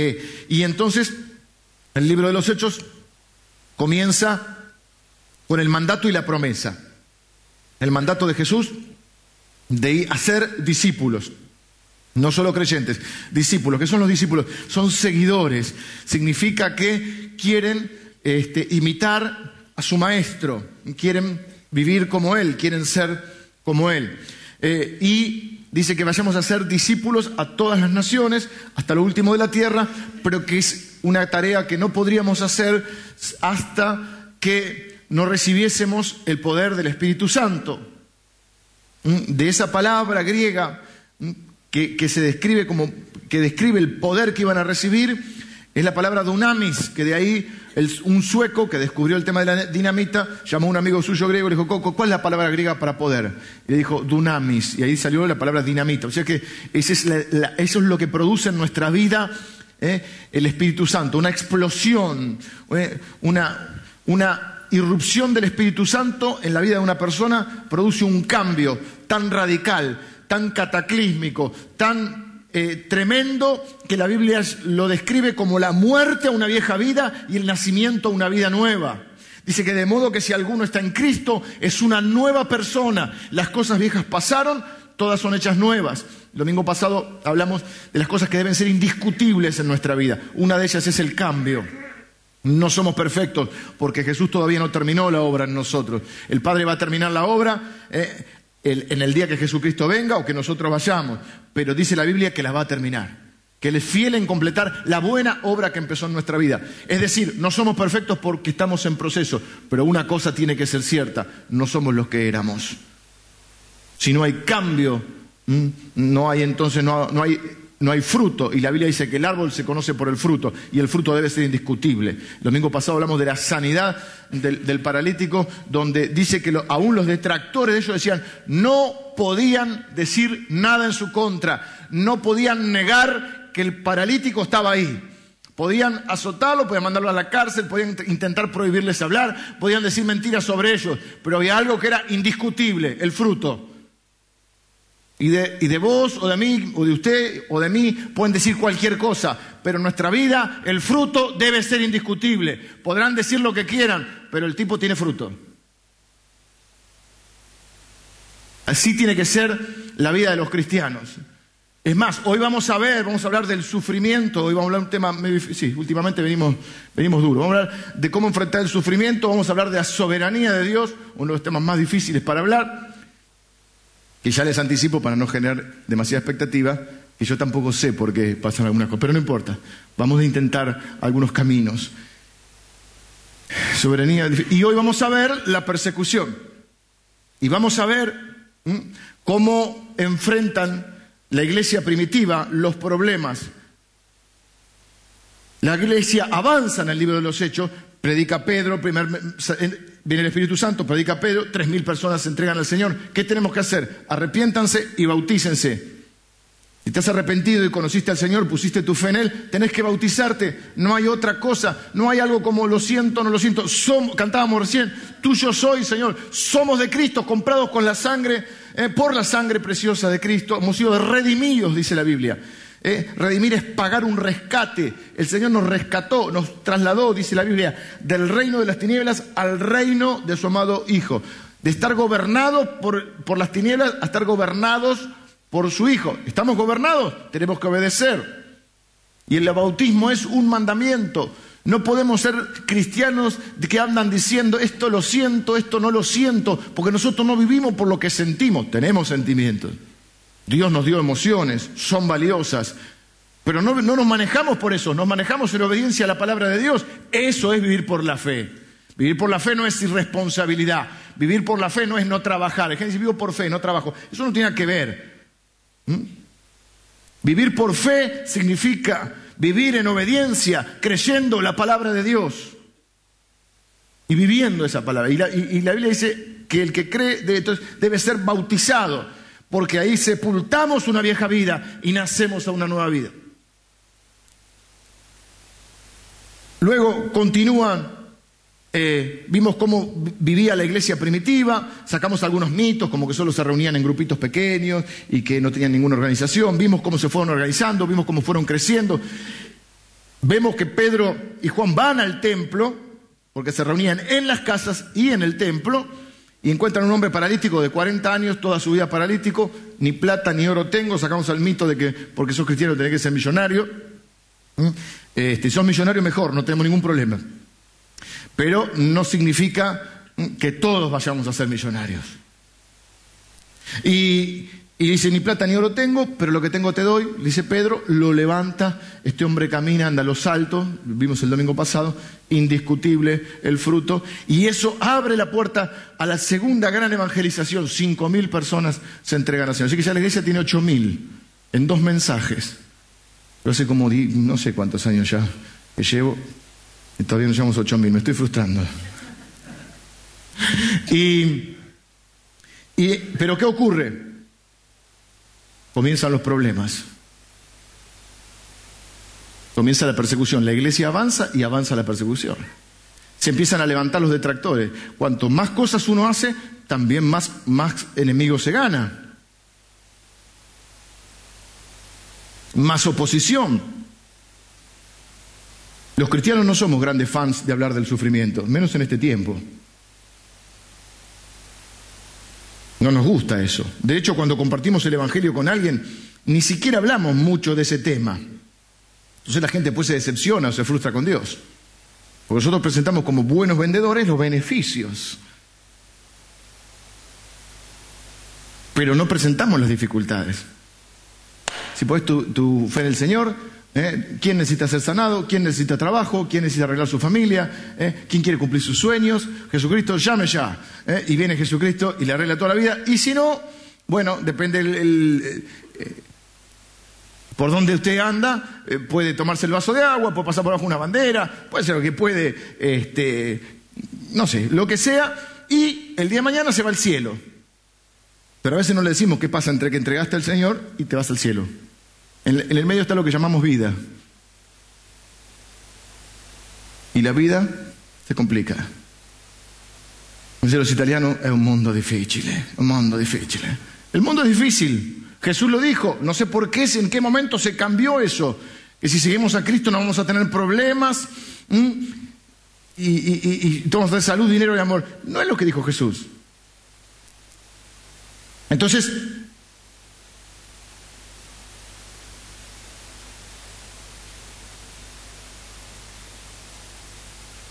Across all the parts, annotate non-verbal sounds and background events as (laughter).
Eh, y entonces el libro de los Hechos comienza con el mandato y la promesa. El mandato de Jesús de hacer discípulos. No solo creyentes, discípulos. ¿Qué son los discípulos? Son seguidores. Significa que quieren este, imitar a su maestro, quieren vivir como él, quieren ser como él. Eh, y dice que vayamos a ser discípulos a todas las naciones, hasta lo último de la tierra, pero que es una tarea que no podríamos hacer hasta que no recibiésemos el poder del Espíritu Santo. ¿Mm? De esa palabra griega ¿Mm? que, se describe como que describe el poder que iban a recibir, es la palabra dunamis, que de ahí un sueco que descubrió el tema de la dinamita llamó a un amigo suyo griego y le dijo, Coco, ¿cuál es la palabra griega para poder? Y le dijo, dunamis, y ahí salió la palabra dinamita. O sea que eso es lo que produce en nuestra vida ¿eh? el Espíritu Santo, una explosión, ¿eh? una, una irrupción del Espíritu Santo en la vida de una persona produce un cambio tan radical, tan cataclísmico, tan eh, tremendo que la Biblia lo describe como la muerte a una vieja vida y el nacimiento a una vida nueva. Dice que de modo que si alguno está en Cristo es una nueva persona. Las cosas viejas pasaron, todas son hechas nuevas. El domingo pasado hablamos de las cosas que deben ser indiscutibles en nuestra vida. Una de ellas es el cambio. No somos perfectos porque Jesús todavía no terminó la obra en nosotros. El Padre va a terminar la obra eh, en el día que Jesucristo venga o que nosotros vayamos, pero dice la Biblia que la va a terminar, que Él es fiel en completar la buena obra que empezó en nuestra vida. Es decir, no somos perfectos porque estamos en proceso, pero una cosa tiene que ser cierta, no somos los que éramos. Si no hay cambio, no hay entonces, no, no hay no hay fruto, y la Biblia dice que el árbol se conoce por el fruto, y el fruto debe ser indiscutible. El domingo pasado hablamos de la sanidad del, paralítico, donde dice que aún los detractores de ellos decían, no podían decir nada en su contra, no podían negar que el paralítico estaba ahí. Podían azotarlo, podían mandarlo a la cárcel, podían intentar prohibirles hablar, podían decir mentiras sobre ellos, pero había algo que era indiscutible, el fruto. Y de, vos o de mí o de usted o de mí pueden decir cualquier cosa, pero en nuestra vida el fruto debe ser indiscutible. Podrán decir lo que quieran, pero el tipo tiene fruto. Así tiene que ser la vida de los cristianos. Es más, hoy vamos a ver, vamos a hablar del sufrimiento, hoy vamos a hablar de un tema, sí, últimamente venimos, venimos duro, vamos a hablar de cómo enfrentar el sufrimiento, vamos a hablar de la soberanía de Dios, uno de los temas más difíciles para hablar que ya les anticipo para no generar demasiada expectativa, que yo tampoco sé por qué pasan algunas cosas, pero no importa, vamos a intentar algunos caminos. Soberanía. Y hoy vamos a ver la persecución. Y vamos a ver cómo enfrentan la iglesia primitiva los problemas. La iglesia avanza en el libro de los Hechos, predica Pedro, primer, viene el Espíritu Santo, predica Pedro, tres mil personas se entregan al Señor. ¿Qué tenemos que hacer? Arrepiéntanse y bautícense. Si te has arrepentido y conociste al Señor, pusiste tu fe en Él, tenés que bautizarte. No hay otra cosa, no hay algo como lo siento, no lo siento. Somos, cantábamos recién, tuyo soy, Señor. Somos de Cristo, comprados con la sangre, eh, por la sangre preciosa de Cristo. Hemos sido redimidos, dice la Biblia. Eh, redimir es pagar un rescate. El Señor nos rescató, nos trasladó, dice la Biblia, del reino de las tinieblas al reino de su amado Hijo. De estar gobernados por, por las tinieblas a estar gobernados por su Hijo. ¿Estamos gobernados? Tenemos que obedecer. Y el bautismo es un mandamiento. No podemos ser cristianos que andan diciendo esto lo siento, esto no lo siento, porque nosotros no vivimos por lo que sentimos, tenemos sentimientos. Dios nos dio emociones, son valiosas, pero no, nos manejamos por eso, nos manejamos en obediencia a la palabra de Dios. Eso es vivir por la fe. Vivir por la fe no es irresponsabilidad. Vivir por la fe no es no trabajar. Gente dice, vivo por fe, no trabajo. Eso no tiene que ver. ¿Mm? Vivir por fe significa vivir en obediencia, creyendo la palabra de Dios y viviendo esa palabra. Y la, Biblia dice que el que cree debe ser bautizado porque ahí sepultamos una vieja vida y nacemos a una nueva vida. Luego continúan, eh, vimos cómo vivía la iglesia primitiva, sacamos algunos mitos, como que solo se reunían en grupitos pequeños y que no tenían ninguna organización, vimos cómo se fueron organizando, vimos cómo fueron creciendo. vemos que Pedro y Juan van al templo, porque se reunían en las casas y en el templo, y encuentran un hombre paralítico de 40 años, toda su vida paralítico, ni plata ni oro tengo, sacamos al mito de que porque sos cristiano tenés que ser millonario. ¿Mm? Este, si sos millonario mejor, no tenemos ningún problema. Pero no significa que todos vayamos a ser millonarios. Y y dice, ni plata ni oro tengo, pero lo que tengo te doy, dice Pedro, lo levanta, este hombre camina, anda a los saltos, vimos el domingo pasado, indiscutible el fruto, y eso abre la puerta a la segunda gran evangelización, cinco mil personas se entregan a Señor. Así que ya la iglesia tiene ocho mil, en dos mensajes. Yo hace como, no sé cuántos años ya que llevo, y todavía no llevamos ocho mil, me estoy frustrando. Y, y, pero ¿qué ocurre? Comienzan los problemas. Comienza la persecución. La iglesia avanza y avanza la persecución. Se empiezan a levantar los detractores. Cuanto más cosas uno hace, también más, más enemigos se gana. Más oposición. Los cristianos no somos grandes fans de hablar del sufrimiento, menos en este tiempo. No nos gusta eso. De hecho, cuando compartimos el Evangelio con alguien, ni siquiera hablamos mucho de ese tema. Entonces la gente pues se decepciona o se frustra con Dios. Porque nosotros presentamos como buenos vendedores los beneficios. Pero no presentamos las dificultades. Si pones tu, tu fe en el Señor, ¿Eh? ¿Quién necesita ser sanado? ¿Quién necesita trabajo? ¿Quién necesita arreglar su familia? ¿Eh? ¿Quién quiere cumplir sus sueños? Jesucristo, llame ya. ¿Eh? Y viene Jesucristo y le arregla toda la vida. Y si no, bueno, depende el, por donde usted anda, puede tomarse el vaso de agua, puede pasar por abajo una bandera, puede ser lo que puede, este, no sé, lo que sea, y el día de mañana se va al cielo. Pero a veces no le decimos qué pasa entre que entregaste al Señor y te vas al cielo. En, el medio está lo que llamamos vida. Y la vida se complica. Dice los italianos, es un mundo difícil, un mundo difícil. El mundo es difícil. Jesús lo dijo. No sé por qué, en qué momento se cambió eso. Que si seguimos a Cristo no vamos a tener problemas. Y, y, y, de salud, dinero y amor. No es lo que dijo Jesús. Entonces,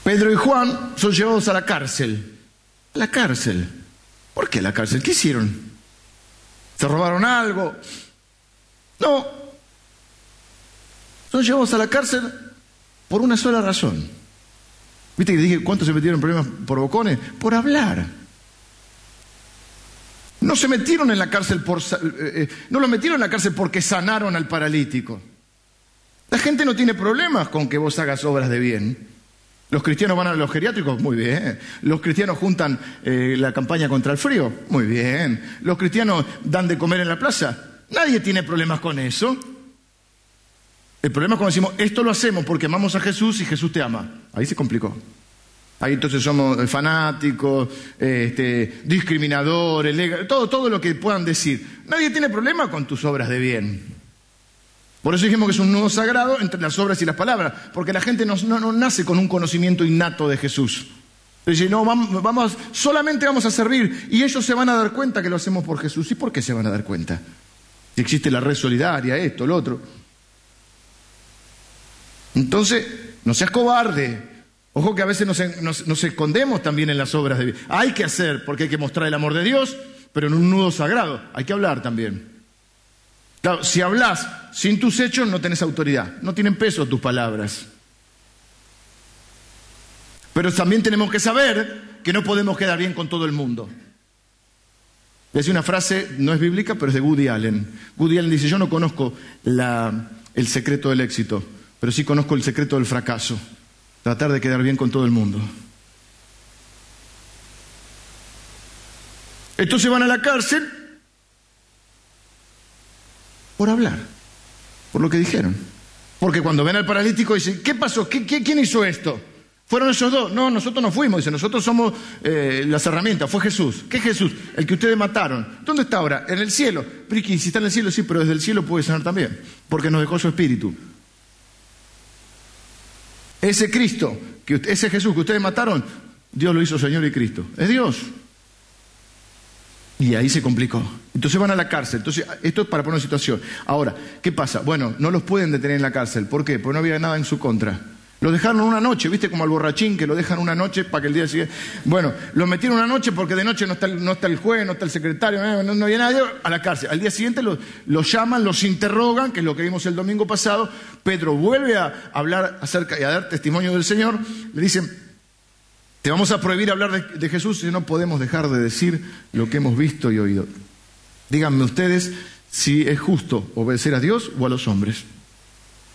Pedro y Juan son llevados a la cárcel. La cárcel. ¿Por qué la cárcel? ¿Qué hicieron? ¿Se robaron algo? No. Son llevados a la cárcel por una sola razón. ¿Viste que dije cuántos se metieron en problemas por bocones? Por hablar. No se metieron en la cárcel por. Eh, eh, no lo metieron en la cárcel porque sanaron al paralítico. La gente no tiene problemas con que vos hagas obras de bien. Los cristianos van a los geriátricos, muy bien. Los cristianos juntan eh, la campaña contra el frío, muy bien. Los cristianos dan de comer en la plaza. Nadie tiene problemas con eso. El problema es cuando decimos, esto lo hacemos porque amamos a Jesús y Jesús te ama. Ahí se complicó. Ahí entonces somos fanáticos, este, discriminadores, todo, todo lo que puedan decir. Nadie tiene problema con tus obras de bien. Por eso dijimos que es un nudo sagrado entre las obras y las palabras, porque la gente no, nace con un conocimiento innato de Jesús. Dice, no, vamos, solamente vamos a servir y ellos se van a dar cuenta que lo hacemos por Jesús. ¿Y por qué se van a dar cuenta? Si existe la red solidaria, esto, lo otro. Entonces, no seas cobarde. Ojo que a veces nos, nos escondemos también en las obras de vida. Hay que hacer, porque hay que mostrar el amor de Dios, pero en un nudo sagrado. Hay que hablar también. Claro, si hablas sin tus hechos no tenés autoridad, no tienen peso tus palabras. Pero también tenemos que saber que no podemos quedar bien con todo el mundo. Es una frase, no es bíblica, pero es de Woody Allen. Woody Allen dice, yo no conozco el secreto del éxito, pero sí conozco el secreto del fracaso. Tratar de quedar bien con todo el mundo. Entonces van a la cárcel por hablar, por lo que dijeron. Porque cuando ven al paralítico dicen, ¿qué pasó? quién hizo esto? ¿Fueron esos dos? No, nosotros no fuimos. Dice, nosotros somos eh, las herramientas. Fue Jesús. ¿Qué Jesús? El que ustedes mataron. ¿Dónde está ahora? En el cielo. Priqui, si está en el cielo, sí, pero desde el cielo puede sanar también. Porque nos dejó su espíritu. Ese Cristo, ese Jesús que ustedes mataron, Dios lo hizo Señor y Cristo. Es Dios. Y ahí se complicó. Entonces van a la cárcel. Entonces, esto es para poner situación. Ahora, ¿qué pasa? Bueno, no los pueden detener en la cárcel. ¿Por qué? Porque no había nada en su contra. Lo dejaron una noche, ¿viste? Como al borrachín que lo dejan una noche para que el día siguiente. Bueno, lo metieron una noche porque de noche no está el, juez, no está el secretario, no, había nadie, a la cárcel. Al día siguiente los, llaman, los interrogan, que es lo que vimos el domingo pasado. Pedro vuelve a hablar acerca y a dar testimonio del Señor. Le dicen, te vamos a prohibir hablar de, Jesús y no podemos dejar de decir lo que hemos visto y oído. Díganme ustedes si es justo obedecer a Dios o a los hombres.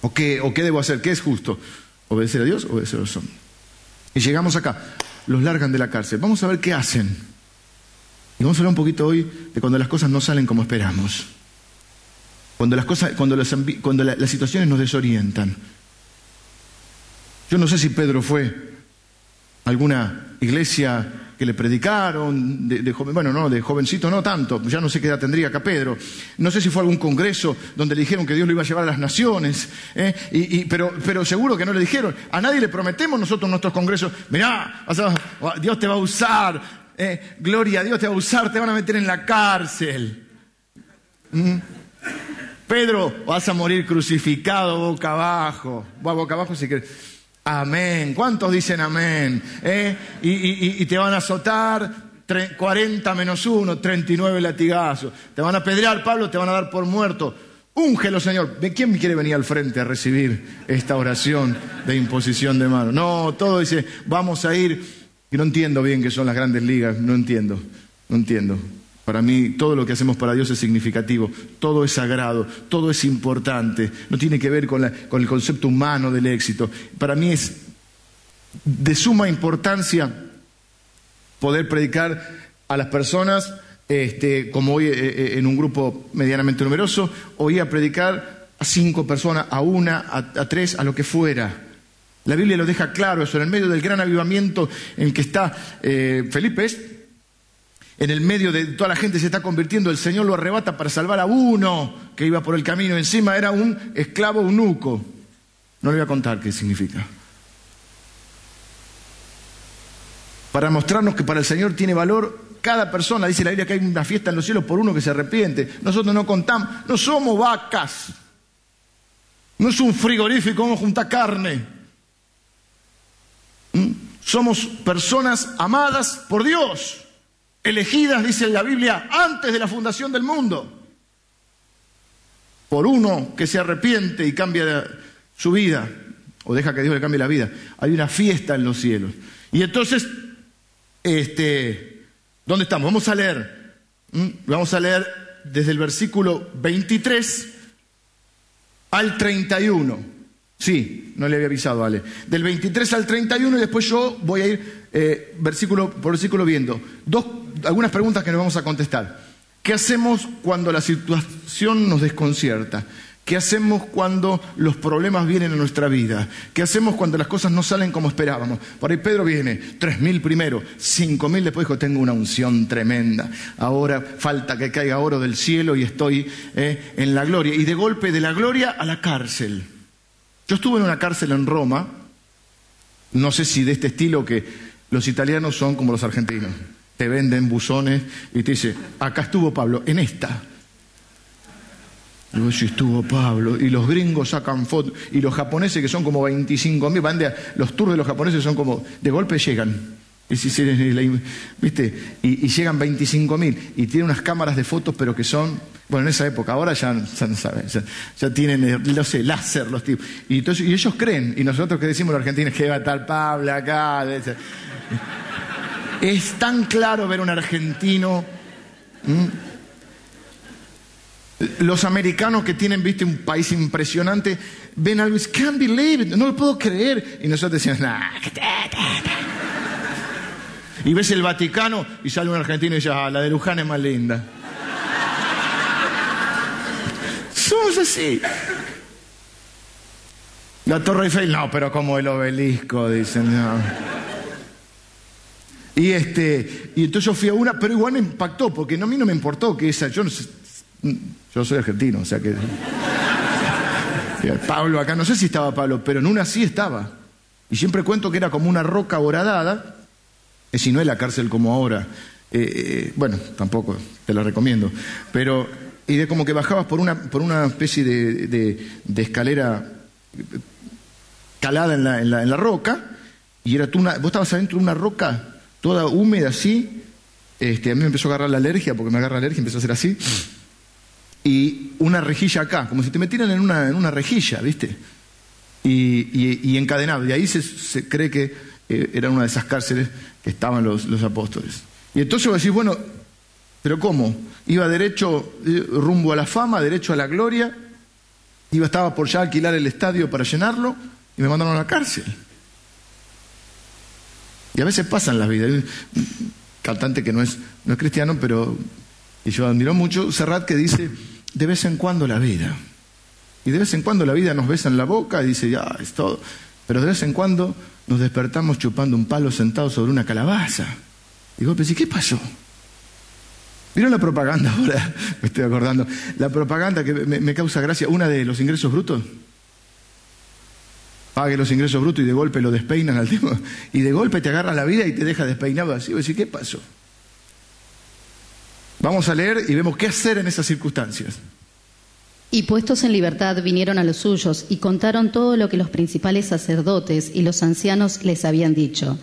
¿O qué, o qué debo hacer? ¿Qué es justo? Obedecer a Dios, obedecer a los hombres. Y llegamos acá, los largan de la cárcel. Vamos a ver qué hacen. Y vamos a hablar un poquito hoy de cuando las cosas no salen como esperamos. Cuando las, cosas, cuando las, situaciones nos desorientan. Yo no sé si Pedro fue alguna iglesia que le predicaron, bueno, no, de jovencito no tanto, ya no sé qué edad tendría acá Pedro. No sé si fue algún congreso donde le dijeron que Dios lo iba a llevar a las naciones, ¿eh? pero, pero seguro que no le dijeron. A nadie le prometemos nosotros nuestros congresos, mirá, Dios te va a usar, ¿eh? gloria a Dios te va a usar, te van a meter en la cárcel. ¿Mm? Pedro, vas a morir crucificado boca abajo. boca abajo si quieres. Amén. ¿Cuántos dicen amén? ¿Eh? Y, te van a azotar 40 menos 1, 39 latigazos. Te van a pedrear, Pablo, te van a dar por muerto. Úngelo, Señor. ¿Quién quiere venir al frente a recibir esta oración de imposición de mano? No, todo dice, vamos a ir. Y no entiendo bien qué son las grandes ligas, no entiendo, no entiendo. Para mí todo lo que hacemos para Dios es significativo, todo es sagrado, todo es importante, no tiene que ver con, la, con, el concepto humano del éxito. Para mí es de suma importancia poder predicar a las personas, este, como hoy eh, eh, en un grupo medianamente numeroso, o ir a predicar a cinco personas, a una, a, a tres, a lo que fuera. La Biblia lo deja claro eso, en el medio del gran avivamiento en que está eh, Felipe, en el medio de toda la gente se está convirtiendo, el Señor lo arrebata para salvar a uno que iba por el camino. Encima era un esclavo eunuco. No le voy a contar qué significa. Para mostrarnos que para el Señor tiene valor cada persona. Dice la Biblia que hay una fiesta en los cielos por uno que se arrepiente. Nosotros no contamos, no somos vacas. No es un frigorífico, vamos a juntar carne. ¿Mm? Somos personas amadas por Dios elegidas, dice la Biblia, antes de la fundación del mundo, por uno que se arrepiente y cambia su vida, o deja que Dios le cambie la vida. Hay una fiesta en los cielos. Y entonces, este, ¿dónde estamos? Vamos a leer, vamos a leer desde el versículo 23 al 31. Sí, no le había avisado, Ale. Del 23 al 31 y después yo voy a ir eh, versículo por versículo viendo. Dos algunas preguntas que nos vamos a contestar. ¿Qué hacemos cuando la situación nos desconcierta? ¿Qué hacemos cuando los problemas vienen a nuestra vida? ¿Qué hacemos cuando las cosas no salen como esperábamos? Por ahí Pedro viene, tres mil primero, cinco mil después dijo, tengo una unción tremenda. Ahora falta que caiga oro del cielo y estoy eh, en la gloria. Y de golpe de la gloria a la cárcel. Yo estuve en una cárcel en Roma, no sé si de este estilo que los italianos son como los argentinos te venden buzones y te dice, acá estuvo Pablo, en esta. Luego si estuvo Pablo, y los gringos sacan fotos, y los japoneses que son como 25 mil, van de, los tours de los japoneses son como, de golpe llegan. Y, si, ¿viste? Y, y llegan 25 mil, y tienen unas cámaras de fotos, pero que son, bueno, en esa época, ahora ya, no saben, ya, tienen, eh, no sé, láser los tipos. Y, entonces, y ellos creen, y nosotros que decimos los argentinos, que va a estar Pablo acá. Es tan claro ver un argentino. Los americanos que tienen, viste, un país impresionante, ven algo y can't believe it, no lo puedo creer. Y nosotros decimos, nah. Y ves el Vaticano y sale un argentino y dice, ah, la de Luján es más linda. Somos así. La Torre Eiffel, no, pero como el obelisco, dicen. No. Y, este, y entonces yo fui a una, pero igual me impactó, porque no, a mí no me importó que esa, yo, no sé, yo soy argentino, o sea que... Pablo acá, no sé si estaba Pablo, pero en una sí estaba. Y siempre cuento que era como una roca horadada, y si no es la cárcel como ahora. Eh, eh, bueno, tampoco te la recomiendo. Pero, y de como que bajabas por una, por una especie de, escalera calada en la, en la, roca, y era tú una, vos estabas adentro de una roca toda húmeda así. Este, a mí me empezó a agarrar la alergia, porque me agarra la alergia, empezó a ser así. Y una rejilla acá, como si te metieran en una, en una rejilla, ¿viste? Y, y, encadenado. Y ahí se, cree que eh, era una de esas cárceles que estaban los, los apóstoles. Y entonces vos decís, bueno, ¿pero cómo? Iba derecho eh, rumbo a la fama, derecho a la gloria, iba, estaba por ya alquilar el estadio para llenarlo y me mandaron a la cárcel. Y a veces pasan las vidas. Cantante que no es, no es cristiano, pero y yo admiro mucho, Serrat que dice, de vez en cuando la vida. Y de vez en cuando la vida nos besa en la boca y dice, ya, es todo. Pero de vez en cuando nos despertamos chupando un palo sentado sobre una calabaza. Y pensé, ¿qué pasó? ¿Vieron la propaganda ahora? (laughs) Me estoy acordando. La propaganda que me, causa gracia, una de los ingresos brutos. Pague los ingresos brutos y de golpe lo despeinan al tipo. Y de golpe te agarra la vida y te deja despeinado así. Decís, ¿qué pasó? Vamos a leer y vemos qué hacer en esas circunstancias. Y puestos en libertad vinieron a los suyos y contaron todo lo que los principales sacerdotes y los ancianos les habían dicho.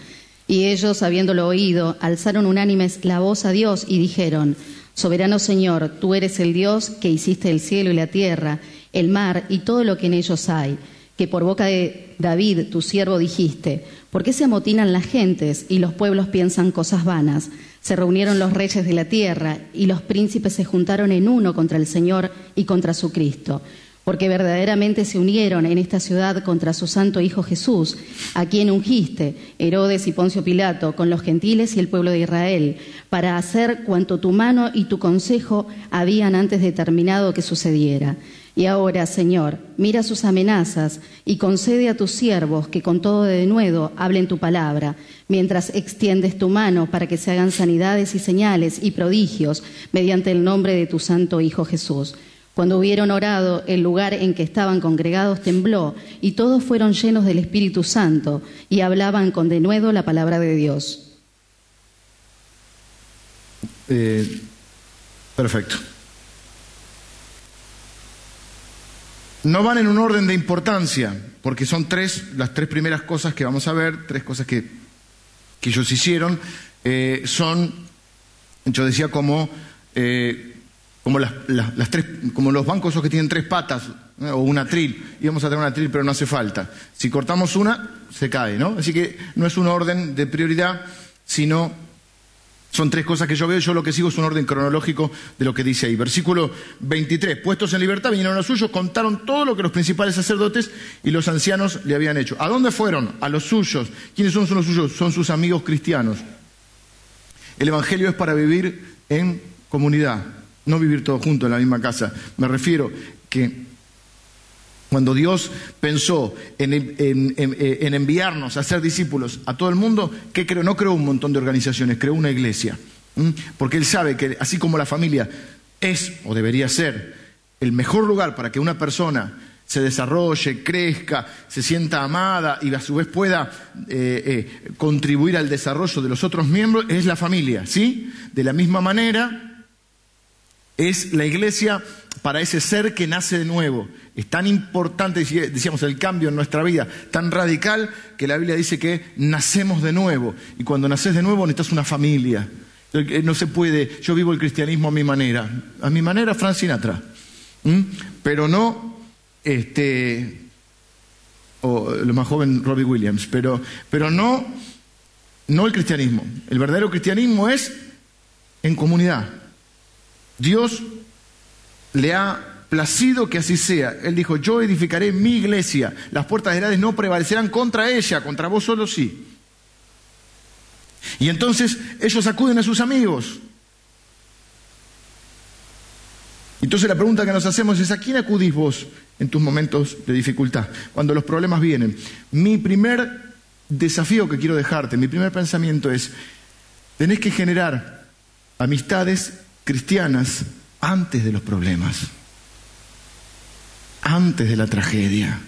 Y ellos, habiéndolo oído, alzaron unánimes la voz a Dios y dijeron, Soberano Señor, tú eres el Dios que hiciste el cielo y la tierra, el mar y todo lo que en ellos hay, que por boca de David, tu siervo, dijiste, ¿por qué se amotinan las gentes y los pueblos piensan cosas vanas? Se reunieron los reyes de la tierra y los príncipes se juntaron en uno contra el Señor y contra su Cristo, porque verdaderamente se unieron en esta ciudad contra su santo Hijo Jesús, a quien ungiste, Herodes y Poncio Pilato, con los gentiles y el pueblo de Israel, para hacer cuanto tu mano y tu consejo habían antes determinado que sucediera. Y ahora, Señor, mira sus amenazas y concede a tus siervos que con todo de nuevo hablen tu palabra, mientras extiendes tu mano para que se hagan sanidades y señales y prodigios mediante el nombre de tu santo Hijo Jesús. Cuando hubieron orado, el lugar en que estaban congregados tembló y todos fueron llenos del Espíritu Santo y hablaban con denuedo la palabra de Dios. Eh, perfecto. No van en un orden de importancia, porque son tres, las tres primeras cosas que vamos a ver, tres cosas que, ellos hicieron, eh, son, yo decía, como, eh, como, las, tres, como los bancos esos que tienen tres patas, o una tril, íbamos a tener una tril, pero no hace falta. Si cortamos una, se cae, ¿no? Así que no es un orden de prioridad, sino son tres cosas que yo veo, yo lo que sigo es un orden cronológico de lo que dice ahí. Versículo 23, puestos en libertad, vinieron a los suyos, contaron todo lo que los principales sacerdotes y los ancianos le habían hecho. ¿A dónde fueron? A los suyos. ¿Quiénes son los suyos? Son sus amigos cristianos. El Evangelio es para vivir en comunidad, no vivir todos juntos en la misma casa. Me refiero que cuando Dios pensó en, enviarnos a ser discípulos a todo el mundo, ¿qué creó? No creó un montón de organizaciones, creó una iglesia. Porque Él sabe que así como la familia es o debería ser el mejor lugar para que una persona se desarrolle, crezca, se sienta amada y a su vez pueda eh, eh, contribuir al desarrollo de los otros miembros, es la familia, ¿sí? De la misma manera, es la iglesia para ese ser que nace de nuevo. Es tan importante, decíamos, el cambio en nuestra vida, tan radical, que la Biblia dice que nacemos de nuevo. Y cuando naces de nuevo necesitas una familia. No se puede, yo vivo el cristianismo a mi manera. A mi manera, Frank Sinatra. Pero no, este, o lo más joven, Robbie Williams. Pero, pero no, no el cristianismo. El verdadero cristianismo es en comunidad. Dios le ha placido que así sea. Él dijo, yo edificaré mi iglesia, las puertas de Hades no prevalecerán contra ella, contra vos solo sí. Y entonces ellos acuden a sus amigos. Entonces la pregunta que nos hacemos es, ¿a quién acudís vos en tus momentos de dificultad, cuando los problemas vienen? Mi primer desafío que quiero dejarte, mi primer pensamiento es, tenés que generar amistades cristianas antes de los problemas, antes de la tragedia,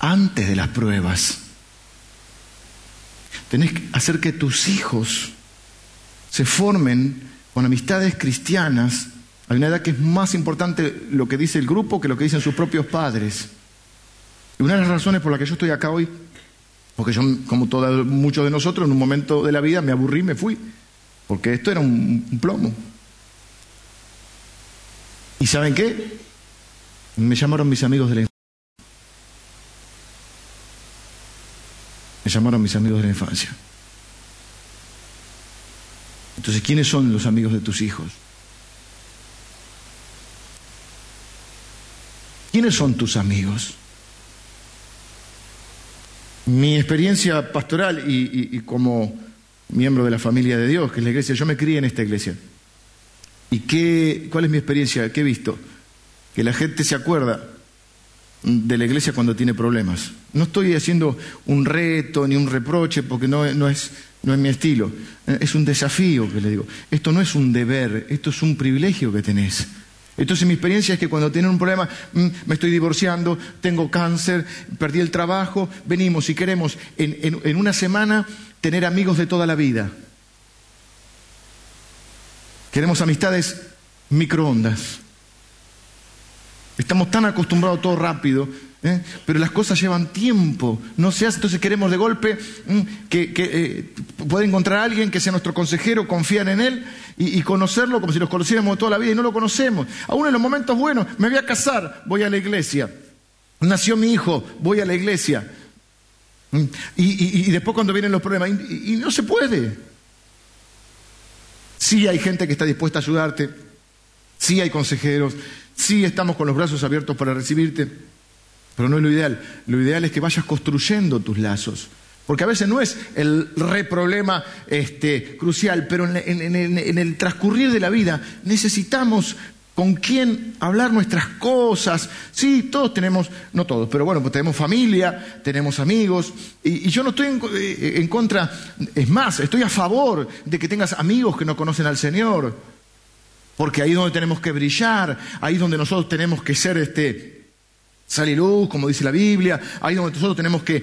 antes de las pruebas. tenés que hacer que tus hijos se formen con amistades cristianas. Hay una edad que es más importante lo que dice el grupo que lo que dicen sus propios padres. Y una de las razones por las que yo estoy acá hoy, porque yo, como todos muchos de nosotros, en un momento de la vida me aburrí, me fui, porque esto era un plomo. ¿Y saben qué? Me llamaron mis amigos de la infancia. Me llamaron mis amigos de la infancia. Entonces, ¿quiénes son los amigos de tus hijos? ¿Quiénes son tus amigos? Mi experiencia pastoral y, como miembro de la familia de Dios, que es la iglesia, yo me crié en esta iglesia. ¿Y qué, cuál es mi experiencia? ¿Qué he visto? Que la gente se acuerda de la iglesia cuando tiene problemas. No estoy haciendo un reto ni un reproche porque no, no, es, no es mi estilo. Es un desafío que le digo. Esto no es un deber, esto es un privilegio que tenés. Entonces mi experiencia es que cuando tienen un problema, mm, me estoy divorciando, tengo cáncer, perdí el trabajo, venimos y queremos en, en una semana tener amigos de toda la vida. Queremos amistades microondas. Estamos tan acostumbrados a todo rápido, ¿eh? pero las cosas llevan tiempo. No se hace, entonces queremos de golpe que, eh, pueda encontrar a alguien que sea nuestro consejero, confiar en él y, conocerlo como si los conociéramos toda la vida y no lo conocemos. Aún en los momentos buenos, me voy a casar, voy a la iglesia. Nació mi hijo, voy a la iglesia. Y, después cuando vienen los problemas, y no se puede. Sí hay gente que está dispuesta a ayudarte, sí hay consejeros, Sí estamos con los brazos abiertos para recibirte, pero no es lo ideal. Lo ideal es que vayas construyendo tus lazos. Porque a veces no es el re problema este, crucial, pero en, el transcurrir de la vida necesitamos con quién hablar nuestras cosas. Sí, todos tenemos, no todos, pero bueno, pues tenemos familia, tenemos amigos, y, yo no estoy en, eh, en, contra, es más, estoy a favor de que tengas amigos que no conocen al Señor. Porque ahí es donde tenemos que brillar, ahí es donde nosotros tenemos que ser este, sal y luz, como dice la Biblia, ahí donde nosotros tenemos que,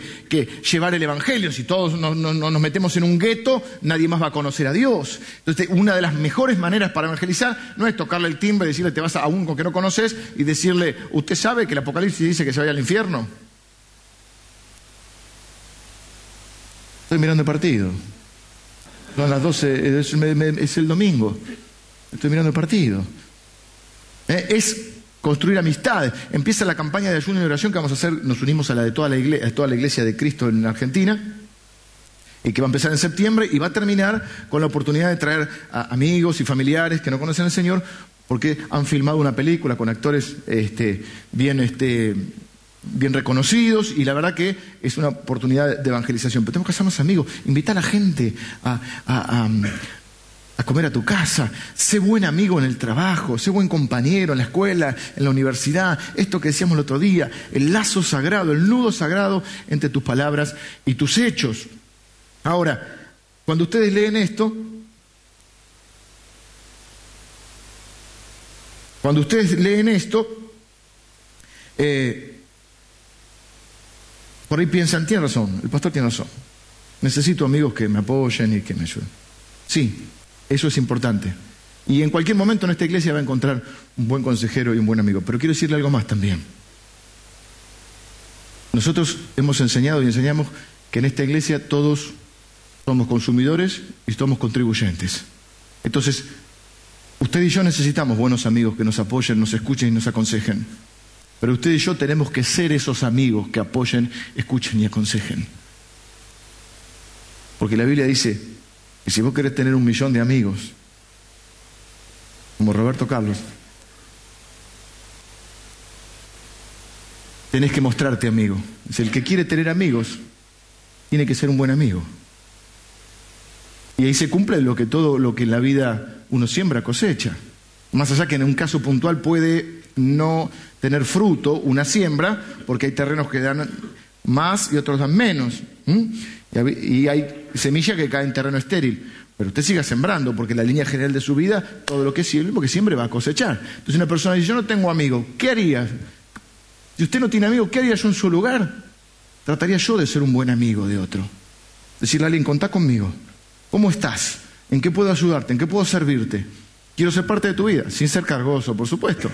llevar el Evangelio. Si todos nos metemos en un gueto, nadie más va a conocer a Dios. Entonces, una de las mejores maneras para evangelizar no es tocarle el timbre decirle te vas a uno que no conoces y decirle, usted sabe que el Apocalipsis dice que se vaya al infierno. Estoy mirando el partido. Son las 12, es el domingo. Estoy mirando el partido. Eh, es construir amistades. Empieza la campaña de ayuno y oración que vamos a hacer, nos unimos a la de toda la, iglesia, toda la iglesia de Cristo en Argentina, y que va a empezar en septiembre y va a terminar con la oportunidad de traer a amigos y familiares que no conocen al Señor, porque han filmado una película con actores este, bien, este, bien reconocidos y la verdad que es una oportunidad de evangelización. Pero tenemos que hacernos amigos, invitar a la gente a a comer a tu casa, sé buen amigo en el trabajo, sé buen compañero en la escuela, en la universidad, esto que decíamos el otro día, el lazo sagrado, el nudo sagrado entre tus palabras y tus hechos. Ahora, cuando ustedes leen esto, cuando ustedes leen esto, eh, por ahí piensan, tiene razón, el pastor tiene razón, necesito amigos que me apoyen y que me ayuden. Sí, eso es importante. Y en cualquier momento en esta iglesia va a encontrar un buen consejero y un buen amigo. Pero quiero decirle algo más también. Nosotros hemos enseñado y enseñamos que en esta iglesia todos somos consumidores y somos contribuyentes. Entonces, usted y yo necesitamos buenos amigos que nos apoyen, nos escuchen y nos aconsejen. Pero usted y yo tenemos que ser esos amigos que apoyen, escuchen y aconsejen. Porque la Biblia dice, y si vos querés tener un millón de amigos, como Roberto Carlos, tenés que mostrarte amigo. Es el que quiere tener amigos, tiene que ser un buen amigo. Y ahí se cumple lo que todo lo que en la vida uno siembra cosecha. Más allá que en un caso puntual puede no tener fruto una siembra, porque hay terrenos que dan más y otros dan menos. Y hay semilla que cae en terreno estéril. Pero usted siga sembrando, porque la línea general de su vida, todo lo que siembre, porque siempre va a cosechar. Entonces una persona dice, yo no tengo amigos, ¿qué haría? Si usted no tiene amigos, ¿qué haría yo en su lugar? Trataría yo de ser un buen amigo de otro. Decirle a alguien, contá conmigo. ¿Cómo estás? ¿En qué puedo ayudarte? ¿En qué puedo servirte? Quiero ser parte de tu vida, sin ser cargoso, por supuesto.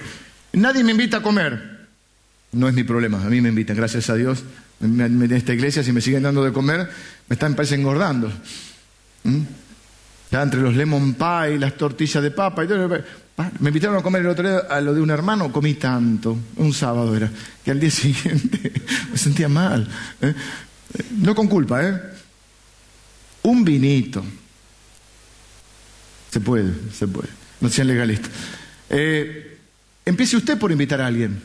Nadie me invita a comer. No es mi problema, a mí me invitan, gracias a Dios. En esta iglesia, si me siguen dando de comer, me están parece engordando. ¿Mm? Ya entre los lemon pie, las tortillas de papa y todo. Me invitaron a comer el otro día a lo de un hermano, comí tanto, un sábado era, que al día (laughs) siguiente me sentía mal. ¿eh? No con culpa, ¿eh? Un vinito. Se puede, se puede. No sean legalistas. Eh, empiece usted por invitar a alguien.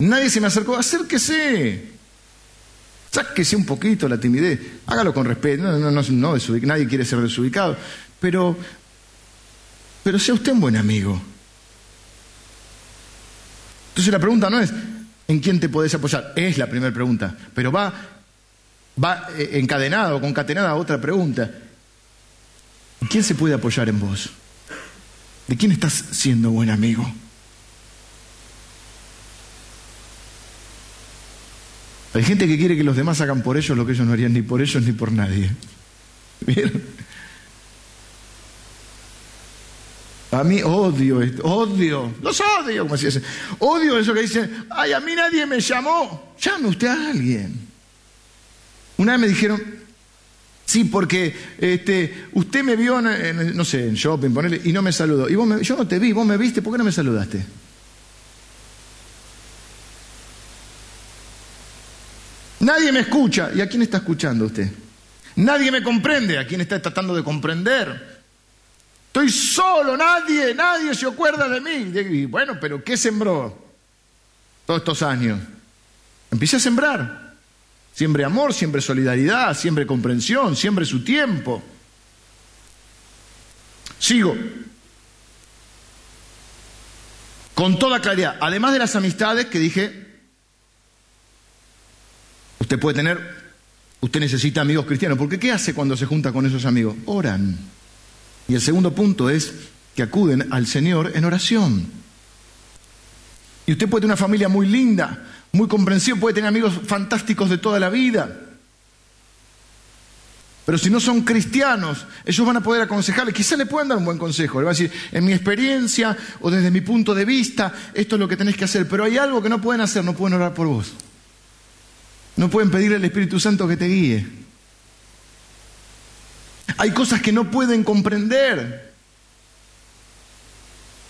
Nadie se me acercó. Acérquese. Sáquese un poquito la timidez, hágalo con respeto, no, no, no, nadie quiere ser desubicado, pero, pero sea usted un buen amigo. Entonces la pregunta no es en quién te podés apoyar, es la primera pregunta, pero va, va eh, encadenada o concatenada a otra pregunta. ¿Quién se puede apoyar en vos? ¿De quién estás siendo buen amigo? Hay gente que quiere que los demás hagan por ellos lo que ellos no harían ni por ellos ni por nadie. (laughs) ¿Vieron? A mí odio esto, odio, los odio, como decía Odio eso que dicen, ay, a mí nadie me llamó. Llame usted a alguien. Una vez me dijeron, sí, porque este, usted me vio, en, no sé, en shopping, ponele, y no me saludó. Y vos yo no te vi, vos me viste, ¿por qué no me saludaste? Nadie me escucha. ¿Y a quién está escuchando usted? Nadie me comprende. ¿A quién está tratando de comprender? Estoy solo, nadie, nadie se acuerda de mí. Y bueno, pero ¿qué sembró todos estos años? Empiece a sembrar. Siempre amor, siempre solidaridad, siempre comprensión, siempre su tiempo. Sigo. Con toda claridad. Además de las amistades que dije Usted puede tener, usted necesita amigos cristianos, porque ¿qué hace cuando se junta con esos amigos? Oran. Y el segundo punto es que acuden al Señor en oración. Y usted puede tener una familia muy linda, muy comprensiva, puede tener amigos fantásticos de toda la vida. Pero si no son cristianos, ellos van a poder aconsejarle, quizá le puedan dar un buen consejo. Le van a decir, en mi experiencia o desde mi punto de vista, esto es lo que tenés que hacer. Pero hay algo que no pueden hacer, no pueden orar por vos. No pueden pedirle al Espíritu Santo que te guíe. Hay cosas que no pueden comprender.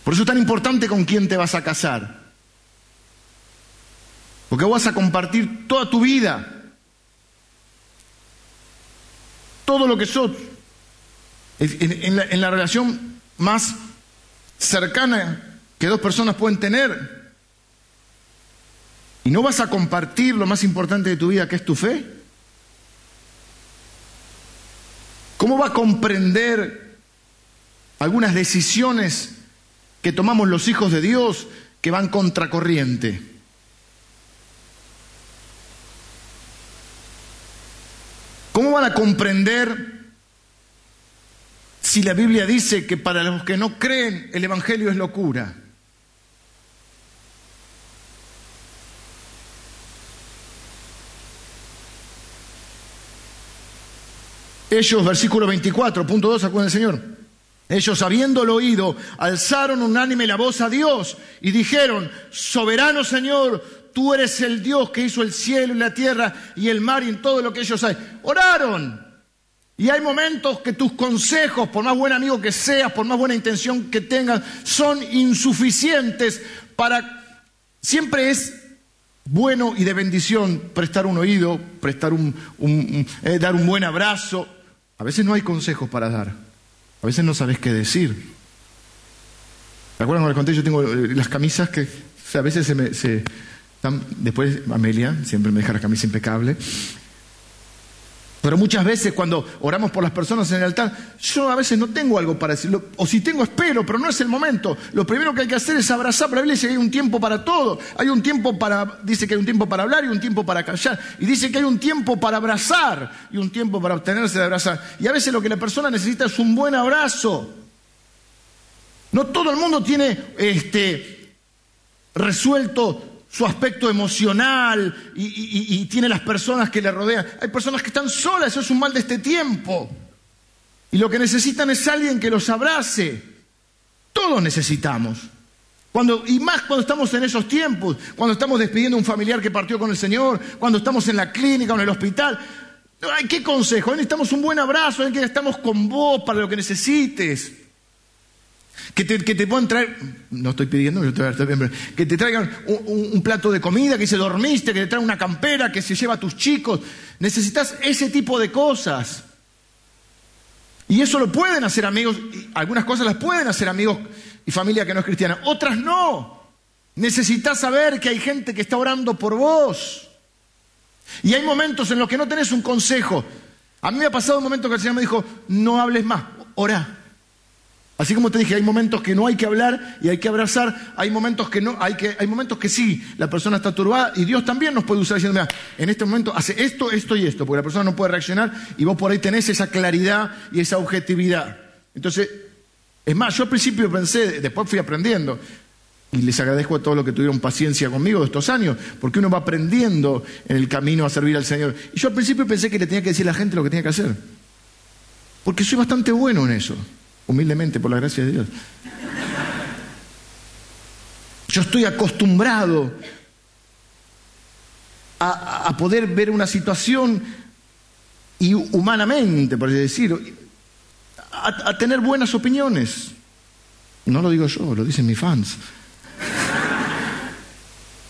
Por eso es tan importante con quién te vas a casar. Porque vas a compartir toda tu vida. Todo lo que sos. En, en la relación más cercana que dos personas pueden tener. ¿Y no vas a compartir lo más importante de tu vida, que es tu fe? ¿Cómo va a comprender algunas decisiones que tomamos los hijos de Dios que van contracorriente? ¿Cómo van a comprender si la Biblia dice que para los que no creen el Evangelio es locura? Ellos, versículo 24, punto 2, acuerdan el Señor. Ellos, habiéndolo oído, alzaron unánime la voz a Dios y dijeron, soberano Señor, tú eres el Dios que hizo el cielo y la tierra y el mar y en todo lo que ellos hay. Oraron. Y hay momentos que tus consejos, por más buen amigo que seas, por más buena intención que tengas, son insuficientes para... Siempre es bueno y de bendición prestar un oído, prestar un, eh, dar un buen abrazo, a veces no hay consejos para dar. A veces no sabes qué decir. ¿Te acuerdas cuando les conté? Yo tengo eh, las camisas que a veces se me... Se, después Amelia siempre me deja la camisa impecable. Pero muchas veces cuando oramos por las personas en el altar, yo a veces no tengo algo para decirlo, o si tengo espero, pero no es el momento. Lo primero que hay que hacer es abrazar, pero la Biblia dice que hay un tiempo para todo. Hay un tiempo para, dice que hay un tiempo para hablar y un tiempo para callar. Y dice que hay un tiempo para abrazar y un tiempo para obtenerse de abrazar. Y a veces lo que la persona necesita es un buen abrazo. No todo el mundo tiene este, resuelto su aspecto emocional y, tiene las personas que le rodean. Hay personas que están solas, eso es un mal de este tiempo. Y lo que necesitan es alguien que los abrace. Todos necesitamos. Cuando, y más cuando estamos en esos tiempos, cuando estamos despidiendo a un familiar que partió con el Señor, cuando estamos en la clínica o en el hospital. ¿Qué consejo? Necesitamos un buen abrazo, que estamos con vos para lo que necesites. Que te, que te puedan traer, no estoy pidiendo, que te traigan un, plato de comida, que se dormiste, que te traigan una campera, que se lleva a tus chicos. Necesitas ese tipo de cosas. Y eso lo pueden hacer amigos, algunas cosas las pueden hacer amigos y familia que no es cristiana, otras no. Necesitas saber que hay gente que está orando por vos. Y hay momentos en los que no tenés un consejo. A mí me ha pasado un momento que el Señor me dijo, no hables más, ora. Así como te dije, hay momentos que no hay que hablar y hay que abrazar, hay momentos que no, hay, que, hay momentos que sí, la persona está turbada y Dios también nos puede usar diciendo, mira, en este momento hace esto, esto y esto, porque la persona no puede reaccionar y vos por ahí tenés esa claridad y esa objetividad. Entonces, es más, yo al principio pensé, después fui aprendiendo, y les agradezco a todos los que tuvieron paciencia conmigo estos años, porque uno va aprendiendo en el camino a servir al Señor. Y yo al principio pensé que le tenía que decir a la gente lo que tenía que hacer, porque soy bastante bueno en eso humildemente por la gracia de Dios. Yo estoy acostumbrado a, poder ver una situación y humanamente, por así decirlo, a, tener buenas opiniones. No lo digo yo, lo dicen mis fans.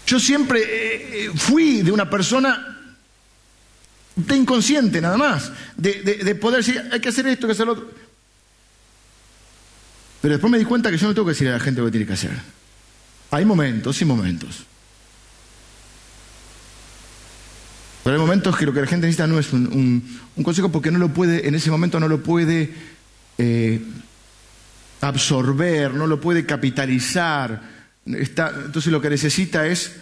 Yo siempre eh, eh, fui de una persona de inconsciente nada más, de, de, poder decir, hay que hacer esto, hay que hacer lo otro. Pero después me di cuenta que yo no tengo que decirle a la gente lo que tiene que hacer. Hay momentos y momentos. Pero hay momentos que lo que la gente necesita no es un, consejo porque no lo puede, en ese momento no lo puede eh, absorber, no lo puede capitalizar. entonces lo que necesita es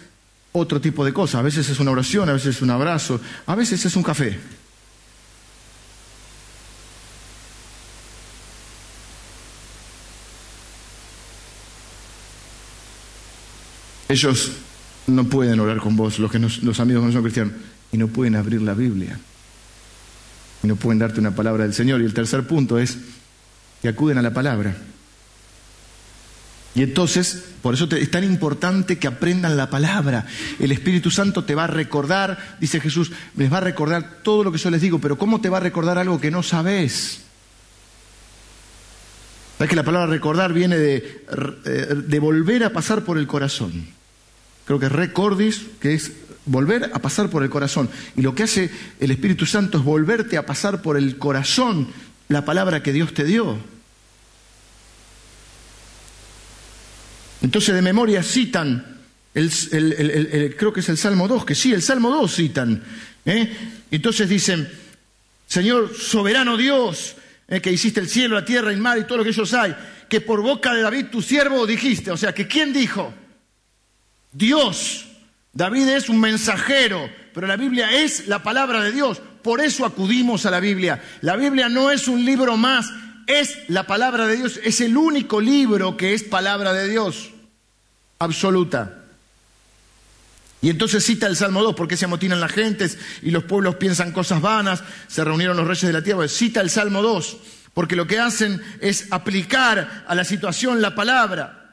otro tipo de cosas. A veces es una oración, a veces es un abrazo, a veces es un café. Ellos no pueden orar con vos, los, que los amigos que no son cristianos, y no pueden abrir la Biblia. Y no pueden darte una palabra del Señor. Y el tercer punto es que acuden a la palabra. Y entonces, por eso es tan importante que aprendan la palabra. El Espíritu Santo te va a recordar, dice Jesús, les va a recordar todo lo que yo les digo, pero ¿cómo te va a recordar algo que no sabes? ¿Sabes que la palabra recordar viene eh, de volver a pasar por el corazón? Creo que recordis, que es volver a pasar por el corazón. Y lo que hace el Espíritu Santo es volverte a pasar por el corazón la palabra que Dios te dio. Entonces de memoria citan, el, creo que es el Salmo 2, que sí, el Salmo 2 citan. ¿eh? Entonces dicen, Señor soberano Dios, ¿eh? que hiciste el cielo, la tierra, el mar y todo lo que ellos hay, que por boca de David tu siervo dijiste, o sea, que ¿quién dijo? Dios. David es un mensajero, pero la Biblia es la palabra de Dios. Por eso acudimos a la Biblia. La Biblia no es un libro más, es la palabra de Dios. Es el único libro que es palabra de Dios. Absoluta. Y entonces cita el Salmo 2, porque se amotinan las gentes y los pueblos piensan cosas vanas, se reunieron los reyes de la tierra. Cita el Salmo 2, porque lo que hacen es aplicar a la situación la palabra.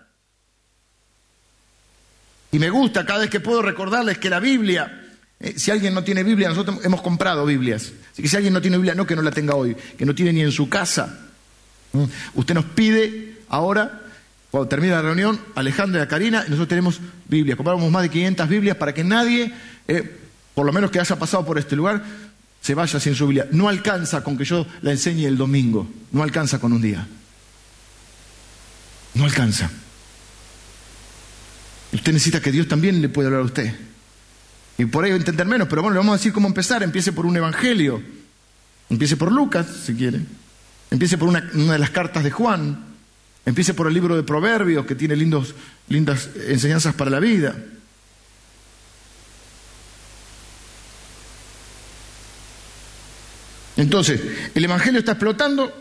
Y me gusta cada vez que puedo recordarles que la Biblia, eh, si alguien no tiene Biblia, nosotros hemos comprado Biblias. Así que si alguien no tiene Biblia, no que no la tenga hoy, que no tiene ni en su casa. ¿Mm? Usted nos pide ahora, cuando termine la reunión, Alejandra y a Karina, y nosotros tenemos Biblias. Compramos más de 500 Biblias para que nadie, eh, por lo menos que haya pasado por este lugar, se vaya sin su Biblia. No alcanza con que yo la enseñe el domingo, no alcanza con un día. No alcanza. Usted necesita que Dios también le pueda hablar a usted. Y por ello entender menos, pero bueno, le vamos a decir cómo empezar. Empiece por un evangelio. Empiece por Lucas, si quiere. Empiece por una, de las cartas de Juan. Empiece por el libro de Proverbios, que tiene lindos, lindas enseñanzas para la vida. Entonces, el Evangelio está explotando,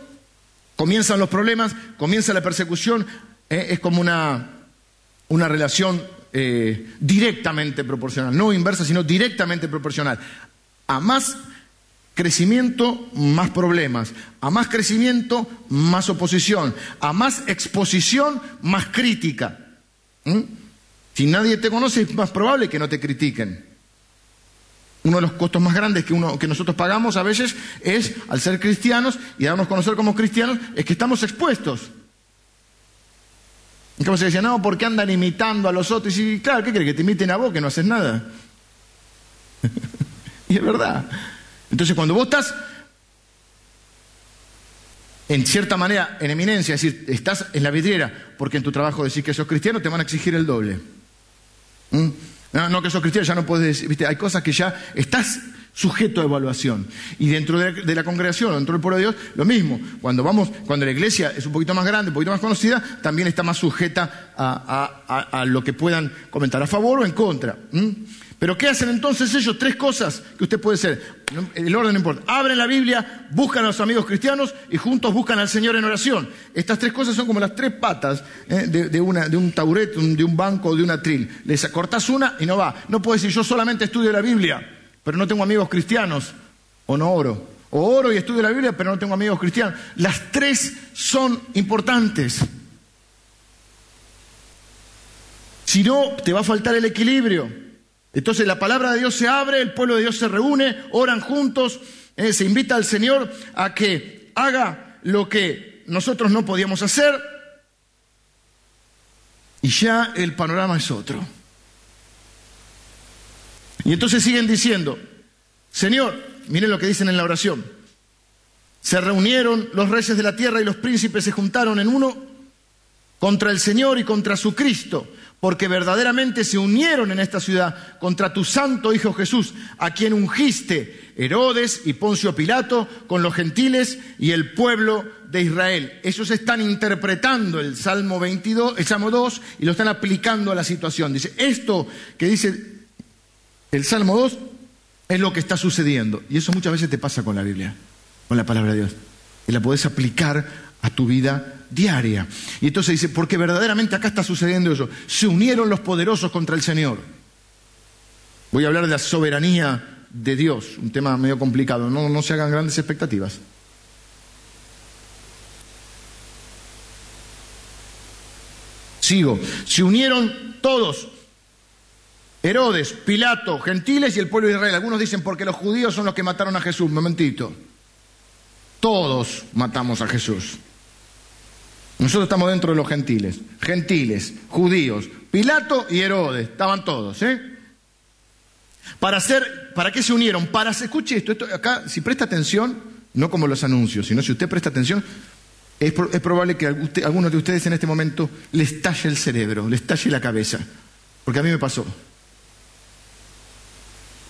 comienzan los problemas, comienza la persecución, eh, es como una, una relación eh, directamente proporcional, no inversa, sino directamente proporcional. A más crecimiento, más problemas. A más crecimiento, más oposición. A más exposición, más crítica. ¿Mm? Si nadie te conoce, es más probable que no te critiquen. Uno de los costos más grandes que, uno, que nosotros pagamos a veces es, al ser cristianos y darnos a conocer como cristianos, es que estamos expuestos. Como se decía, no, porque andan imitando a los otros. Y claro, ¿qué crees? Que te imiten a vos, que no haces nada. (laughs) y es verdad. Entonces, cuando vos estás en cierta manera en eminencia, es decir, estás en la vidriera porque en tu trabajo decís que sos cristiano, te van a exigir el doble. ¿Mm? No, no, que sos cristiano, ya no puedes decir, ¿viste? hay cosas que ya estás sujeto a evaluación. Y dentro de, la congregación, dentro del pueblo de Dios, lo mismo. Cuando vamos, cuando la iglesia es un poquito más grande, un poquito más conocida, también está más sujeta a, lo que puedan comentar a favor o en contra. Pero ¿qué hacen entonces ellos? Tres cosas que usted puede ser. El orden no importa. Abren la Biblia, buscan a los amigos cristianos y juntos buscan al Señor en oración. Estas tres cosas son como las tres patas ¿eh? de, un tauret, de un banco o de un atril. Les cortás una y no va. No puedes decir yo solamente estudio la Biblia, pero no tengo amigos cristianos. O no oro. O oro y estudio la Biblia, pero no tengo amigos cristianos. Las tres son importantes. Si no, te va a faltar el equilibrio. Entonces la palabra de Dios se abre, el pueblo de Dios se reúne, oran juntos, eh, se invita al Señor a que haga lo que nosotros no podíamos hacer y ya el panorama es otro. Y entonces siguen diciendo, Señor, miren lo que dicen en la oración, se reunieron los reyes de la tierra y los príncipes se juntaron en uno contra el Señor y contra su Cristo porque verdaderamente se unieron en esta ciudad contra tu santo Hijo Jesús, a quien ungiste Herodes y Poncio Pilato con los gentiles y el pueblo de Israel. Ellos están interpretando el Salmo 22, el Salmo 2 y lo están aplicando a la situación. Dice, esto que dice el Salmo 2 es lo que está sucediendo. Y eso muchas veces te pasa con la Biblia, con la palabra de Dios. Y la podés aplicar a tu vida diaria. Y entonces dice, porque verdaderamente acá está sucediendo eso. Se unieron los poderosos contra el Señor. Voy a hablar de la soberanía de Dios, un tema medio complicado, no, no se hagan grandes expectativas. Sigo, se unieron todos, Herodes, Pilato, gentiles y el pueblo de Israel. Algunos dicen porque los judíos son los que mataron a Jesús. Momentito. Todos matamos a Jesús. Nosotros estamos dentro de los gentiles. Gentiles, judíos, Pilato y Herodes, estaban todos, ¿eh? Para hacer, ¿para qué se unieron? Para, escuche esto, esto acá, si presta atención, no como los anuncios, sino si usted presta atención, es, probable que a algunos de ustedes en este momento les talle el cerebro, les talle la cabeza, porque a mí me pasó.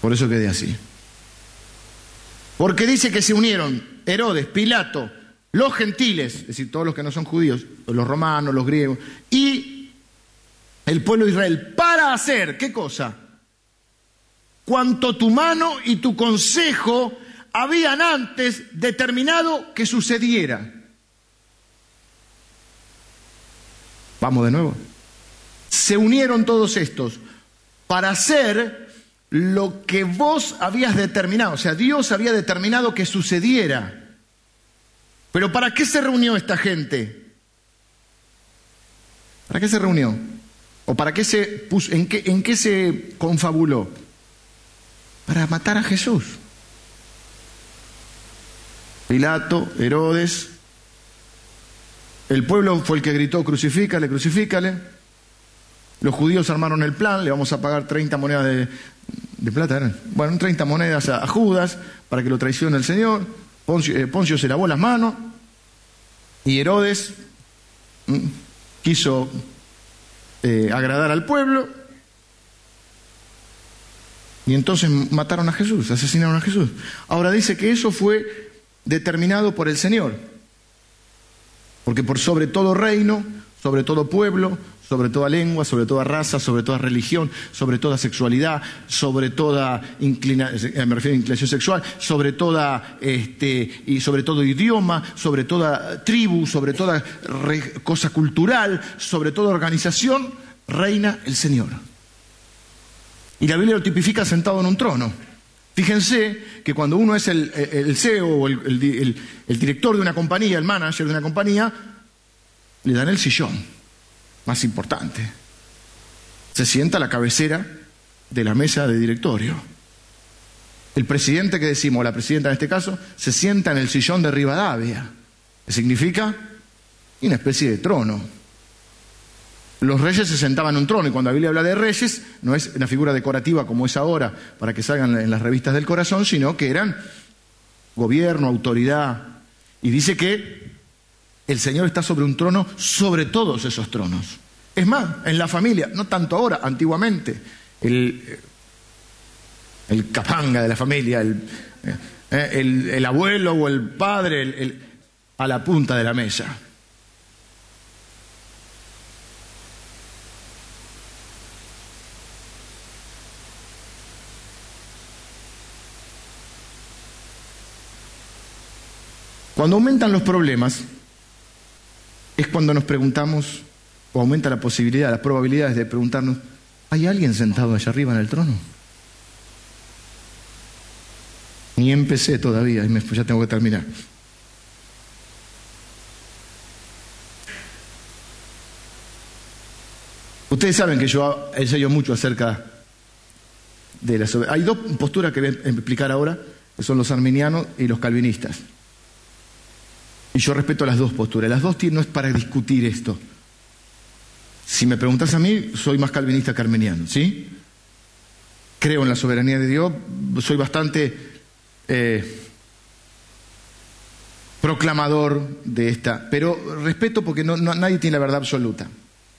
Por eso quedé así. Porque dice que se unieron Herodes, Pilato, los gentiles, es decir, todos los que no son judíos, los romanos, los griegos, y el pueblo de Israel, para hacer, ¿qué cosa? Cuanto tu mano y tu consejo habían antes determinado que sucediera. Vamos de nuevo. Se unieron todos estos para hacer lo que vos habías determinado, o sea, Dios había determinado que sucediera. Pero ¿para qué se reunió esta gente? ¿Para qué se reunió? ¿O para qué se puso, en qué, en qué se confabuló? Para matar a Jesús. Pilato, Herodes, el pueblo fue el que gritó, crucifícale, crucifícale. Los judíos armaron el plan, le vamos a pagar 30 monedas de, plata, bueno, 30 monedas a, Judas para que lo traicione el Señor. Eh, Poncio, se lavó las manos y Herodes mm, quiso eh, agradar al pueblo y entonces mataron a Jesús, asesinaron a Jesús. Ahora dice que eso fue determinado por el Señor, porque por sobre todo reino, sobre todo pueblo, sobre toda lengua, sobre toda raza, sobre toda religión, sobre toda sexualidad, sobre toda inclinación, eh, inclinación sexual, sobre toda este, y sobre todo idioma, sobre toda tribu, sobre toda cosa cultural, sobre toda organización, reina el Señor. Y la Biblia lo tipifica sentado en un trono. Fíjense que cuando uno es el, CEO o el, director de una compañía, el manager de una compañía, le dan el sillón más importante. Se sienta a la cabecera de la mesa de directorio. El presidente que decimos, la presidenta en este caso, se sienta en el sillón de Rivadavia. ¿Qué significa? Una especie de trono. Los reyes se sentaban en un trono y cuando la Biblia habla de reyes no es una figura decorativa como es ahora para que salgan en las revistas del corazón, sino que eran gobierno, autoridad. Y dice que el Señor está sobre un trono sobre todos esos tronos. Es más, en la familia, no tanto ahora, antiguamente, el, capanga de la familia, el, eh, abuelo o el padre a la punta de la mesa. Cuando aumentan los problemas, es cuando nos preguntamos, o aumenta la posibilidad, las probabilidades de preguntarnos, ¿hay alguien sentado allá arriba en el trono? Ni empecé todavía, y ya tengo que terminar. Ustedes saben que yo ensayo mucho acerca de la soberanía. Hay dos posturas que voy a explicar ahora, que son los arminianos y los calvinistas. Y yo respeto las dos posturas. Las dos no es para discutir esto. Si me preguntas a mí, soy más calvinista que armeniano, ¿sí? Creo en la soberanía de Dios, soy bastante eh, proclamador de esta, pero respeto porque nadie tiene la verdad absoluta.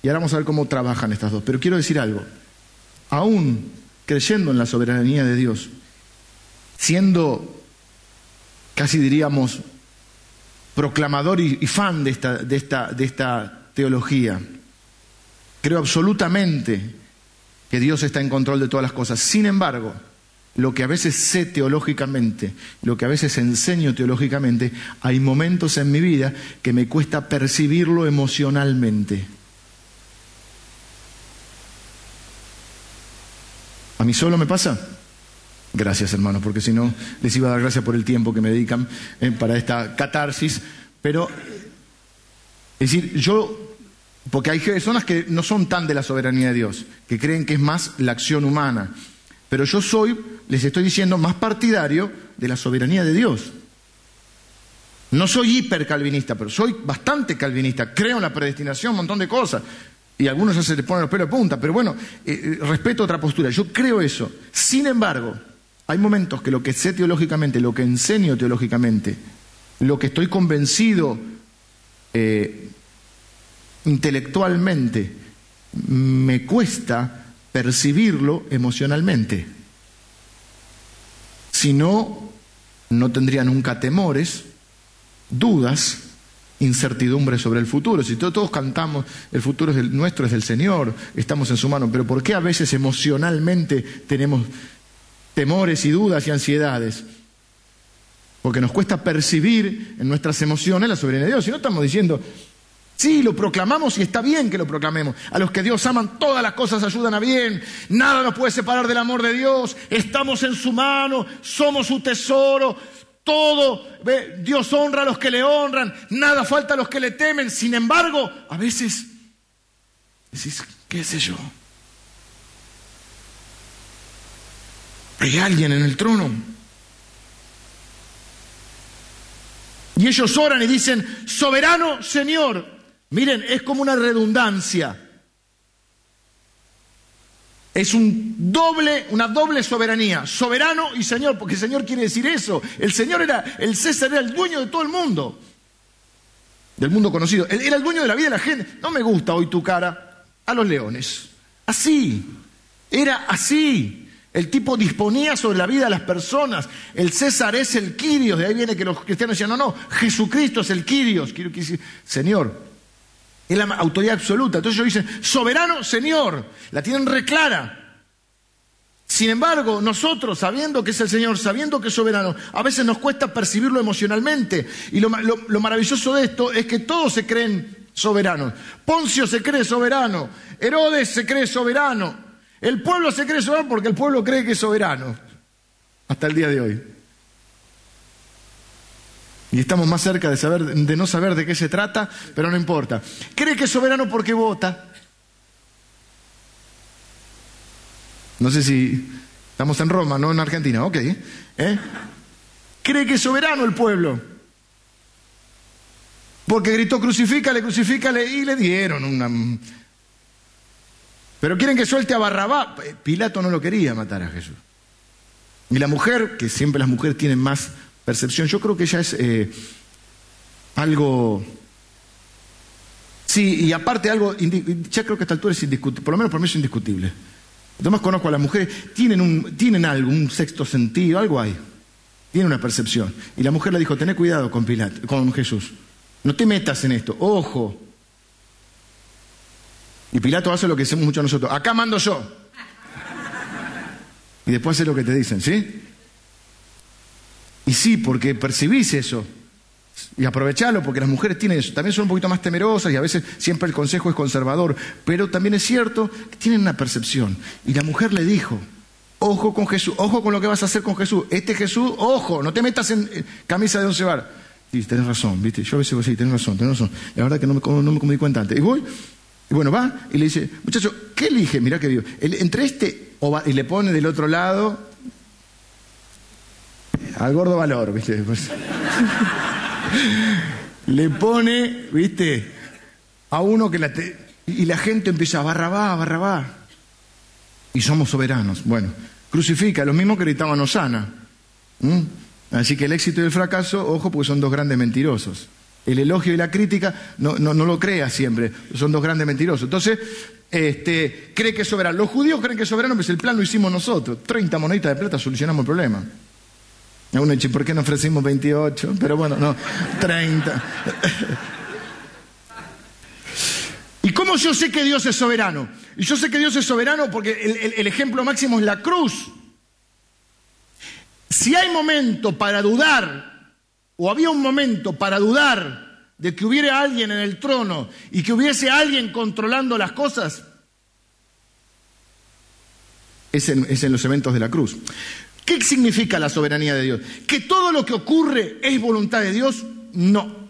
Y ahora vamos a ver cómo trabajan estas dos. Pero quiero decir algo. Aún creyendo en la soberanía de Dios, siendo, casi diríamos, proclamador y, fan de esta, de, esta, teología. Creo absolutamente que Dios está en control de todas las cosas. Sin embargo, lo que a veces sé teológicamente, lo que a veces enseño teológicamente, hay momentos en mi vida que me cuesta percibirlo emocionalmente. ¿A mí solo me pasa? Gracias, hermanos, porque si no, les iba a dar gracias por el tiempo que me dedican eh, para esta catarsis. Pero, es decir, yo, porque hay personas que no son tan de la soberanía de Dios, que creen que es más la acción humana. Pero yo soy, les estoy diciendo, más partidario de la soberanía de Dios. No soy hipercalvinista, pero soy bastante calvinista. Creo en la predestinación, un montón de cosas. Y algunos ya se les ponen los pelos de punta, pero bueno, eh, eh, respeto otra postura. Yo creo eso. Sin embargo, hay momentos que lo que sé teológicamente, lo que enseño teológicamente, lo que estoy convencido eh, intelectualmente, me cuesta percibirlo emocionalmente. Si no, no tendría nunca temores, dudas, incertidumbre sobre el futuro. Si todos, cantamos, el futuro es nuestro, es del Señor, estamos en su mano, pero ¿por qué a veces emocionalmente tenemos temores y dudas y ansiedades. Porque nos cuesta percibir en nuestras emociones la soberanía de Dios. Si no estamos diciendo, sí, lo proclamamos y está bien que lo proclamemos. A los que Dios aman, todas las cosas ayudan a bien. Nada nos puede separar del amor de Dios. Estamos en su mano, somos su tesoro. Todo, Dios honra a los que le honran, nada falta a los que le temen. Sin embargo, a veces decís, qué sé yo, Hay alguien en el trono. Y ellos oran y dicen, soberano Señor. Miren, es como una redundancia. Es un doble, una doble soberanía, soberano y Señor, porque el Señor quiere decir eso. El Señor era, el César era el dueño de todo el mundo, del mundo conocido. Era el dueño de la vida de la gente. No me gusta hoy tu cara, a los leones. Así, era así. El tipo disponía sobre la vida de las personas. El César es el Quirios. De ahí viene que los cristianos decían, no, no, Jesucristo es el Quirios. Señor. Es la autoridad absoluta. Entonces ellos dicen, soberano, Señor. La tienen reclara. Sin embargo, nosotros, sabiendo que es el Señor, sabiendo que es soberano, a veces nos cuesta percibirlo emocionalmente. Y lo, lo maravilloso de esto es que todos se creen soberanos. Poncio se cree soberano. Herodes se cree soberano. El pueblo se cree soberano porque el pueblo cree que es soberano. Hasta el día de hoy. Y estamos más cerca de, saber, de no saber de qué se trata, pero no importa. Cree que es soberano porque vota. No sé si estamos en Roma, no en Argentina, ok. ¿eh? Cree que es soberano el pueblo. Porque gritó crucifícale, crucifícale y le dieron una... Pero quieren que suelte a Barrabá. Pilato no lo quería matar a Jesús. Y la mujer, que siempre las mujeres tienen más percepción, yo creo que ya es eh, algo... Sí, y aparte algo, ya creo que a esta altura es indiscutible, por lo menos por mí es indiscutible. Además conozco a las mujeres, tienen, un, tienen algo, un sexto sentido, algo hay. Tienen una percepción. Y la mujer le dijo, tené cuidado con, Pilato, con Jesús. No te metas en esto, ojo. Y Pilato hace lo que hacemos muchos nosotros. Acá mando yo. Y después hace lo que te dicen, ¿sí? Y sí, porque percibís eso. Y aprovechalo, porque las mujeres tienen eso. También son un poquito más temerosas y a veces siempre el consejo es conservador. Pero también es cierto que tienen una percepción. Y la mujer le dijo, ojo con Jesús, ojo con lo que vas a hacer con Jesús. Este Jesús, ojo, no te metas en camisa de once bar. Sí, tenés razón, ¿viste? Yo a veces digo, sí, tenés razón, tenés razón. La verdad que no me, no me di cuenta antes. Y voy, y bueno, va y le dice, muchacho, ¿qué elige? Mirá que digo, entre este, y le pone del otro lado al gordo valor, ¿viste? (laughs) Le pone, ¿viste? A uno que la... y la gente empieza, barrabá, barrabá. Y somos soberanos. Bueno, crucifica, lo mismo que gritaban Osana. Así que el éxito y el fracaso, ojo, porque son dos grandes mentirosos. El elogio y la crítica no, no, lo crea siempre, son dos grandes mentirosos. Entonces, este, cree que es soberano. Los judíos creen que es soberano, pues el plan lo hicimos nosotros. 30 moneditas de plata solucionamos el problema. Uno dice, ¿por qué no ofrecimos 28? Pero bueno, no, 30. (laughs) ¿Y cómo yo sé que Dios es soberano? Y yo sé que Dios es soberano porque el, ejemplo máximo es la cruz. Si hay momento para dudar, o había un momento para dudar de que hubiera alguien en el trono y que hubiese alguien controlando las cosas, es en los eventos de la cruz. ¿Qué significa la soberanía de Dios? ¿Que todo lo que ocurre es voluntad de Dios? No.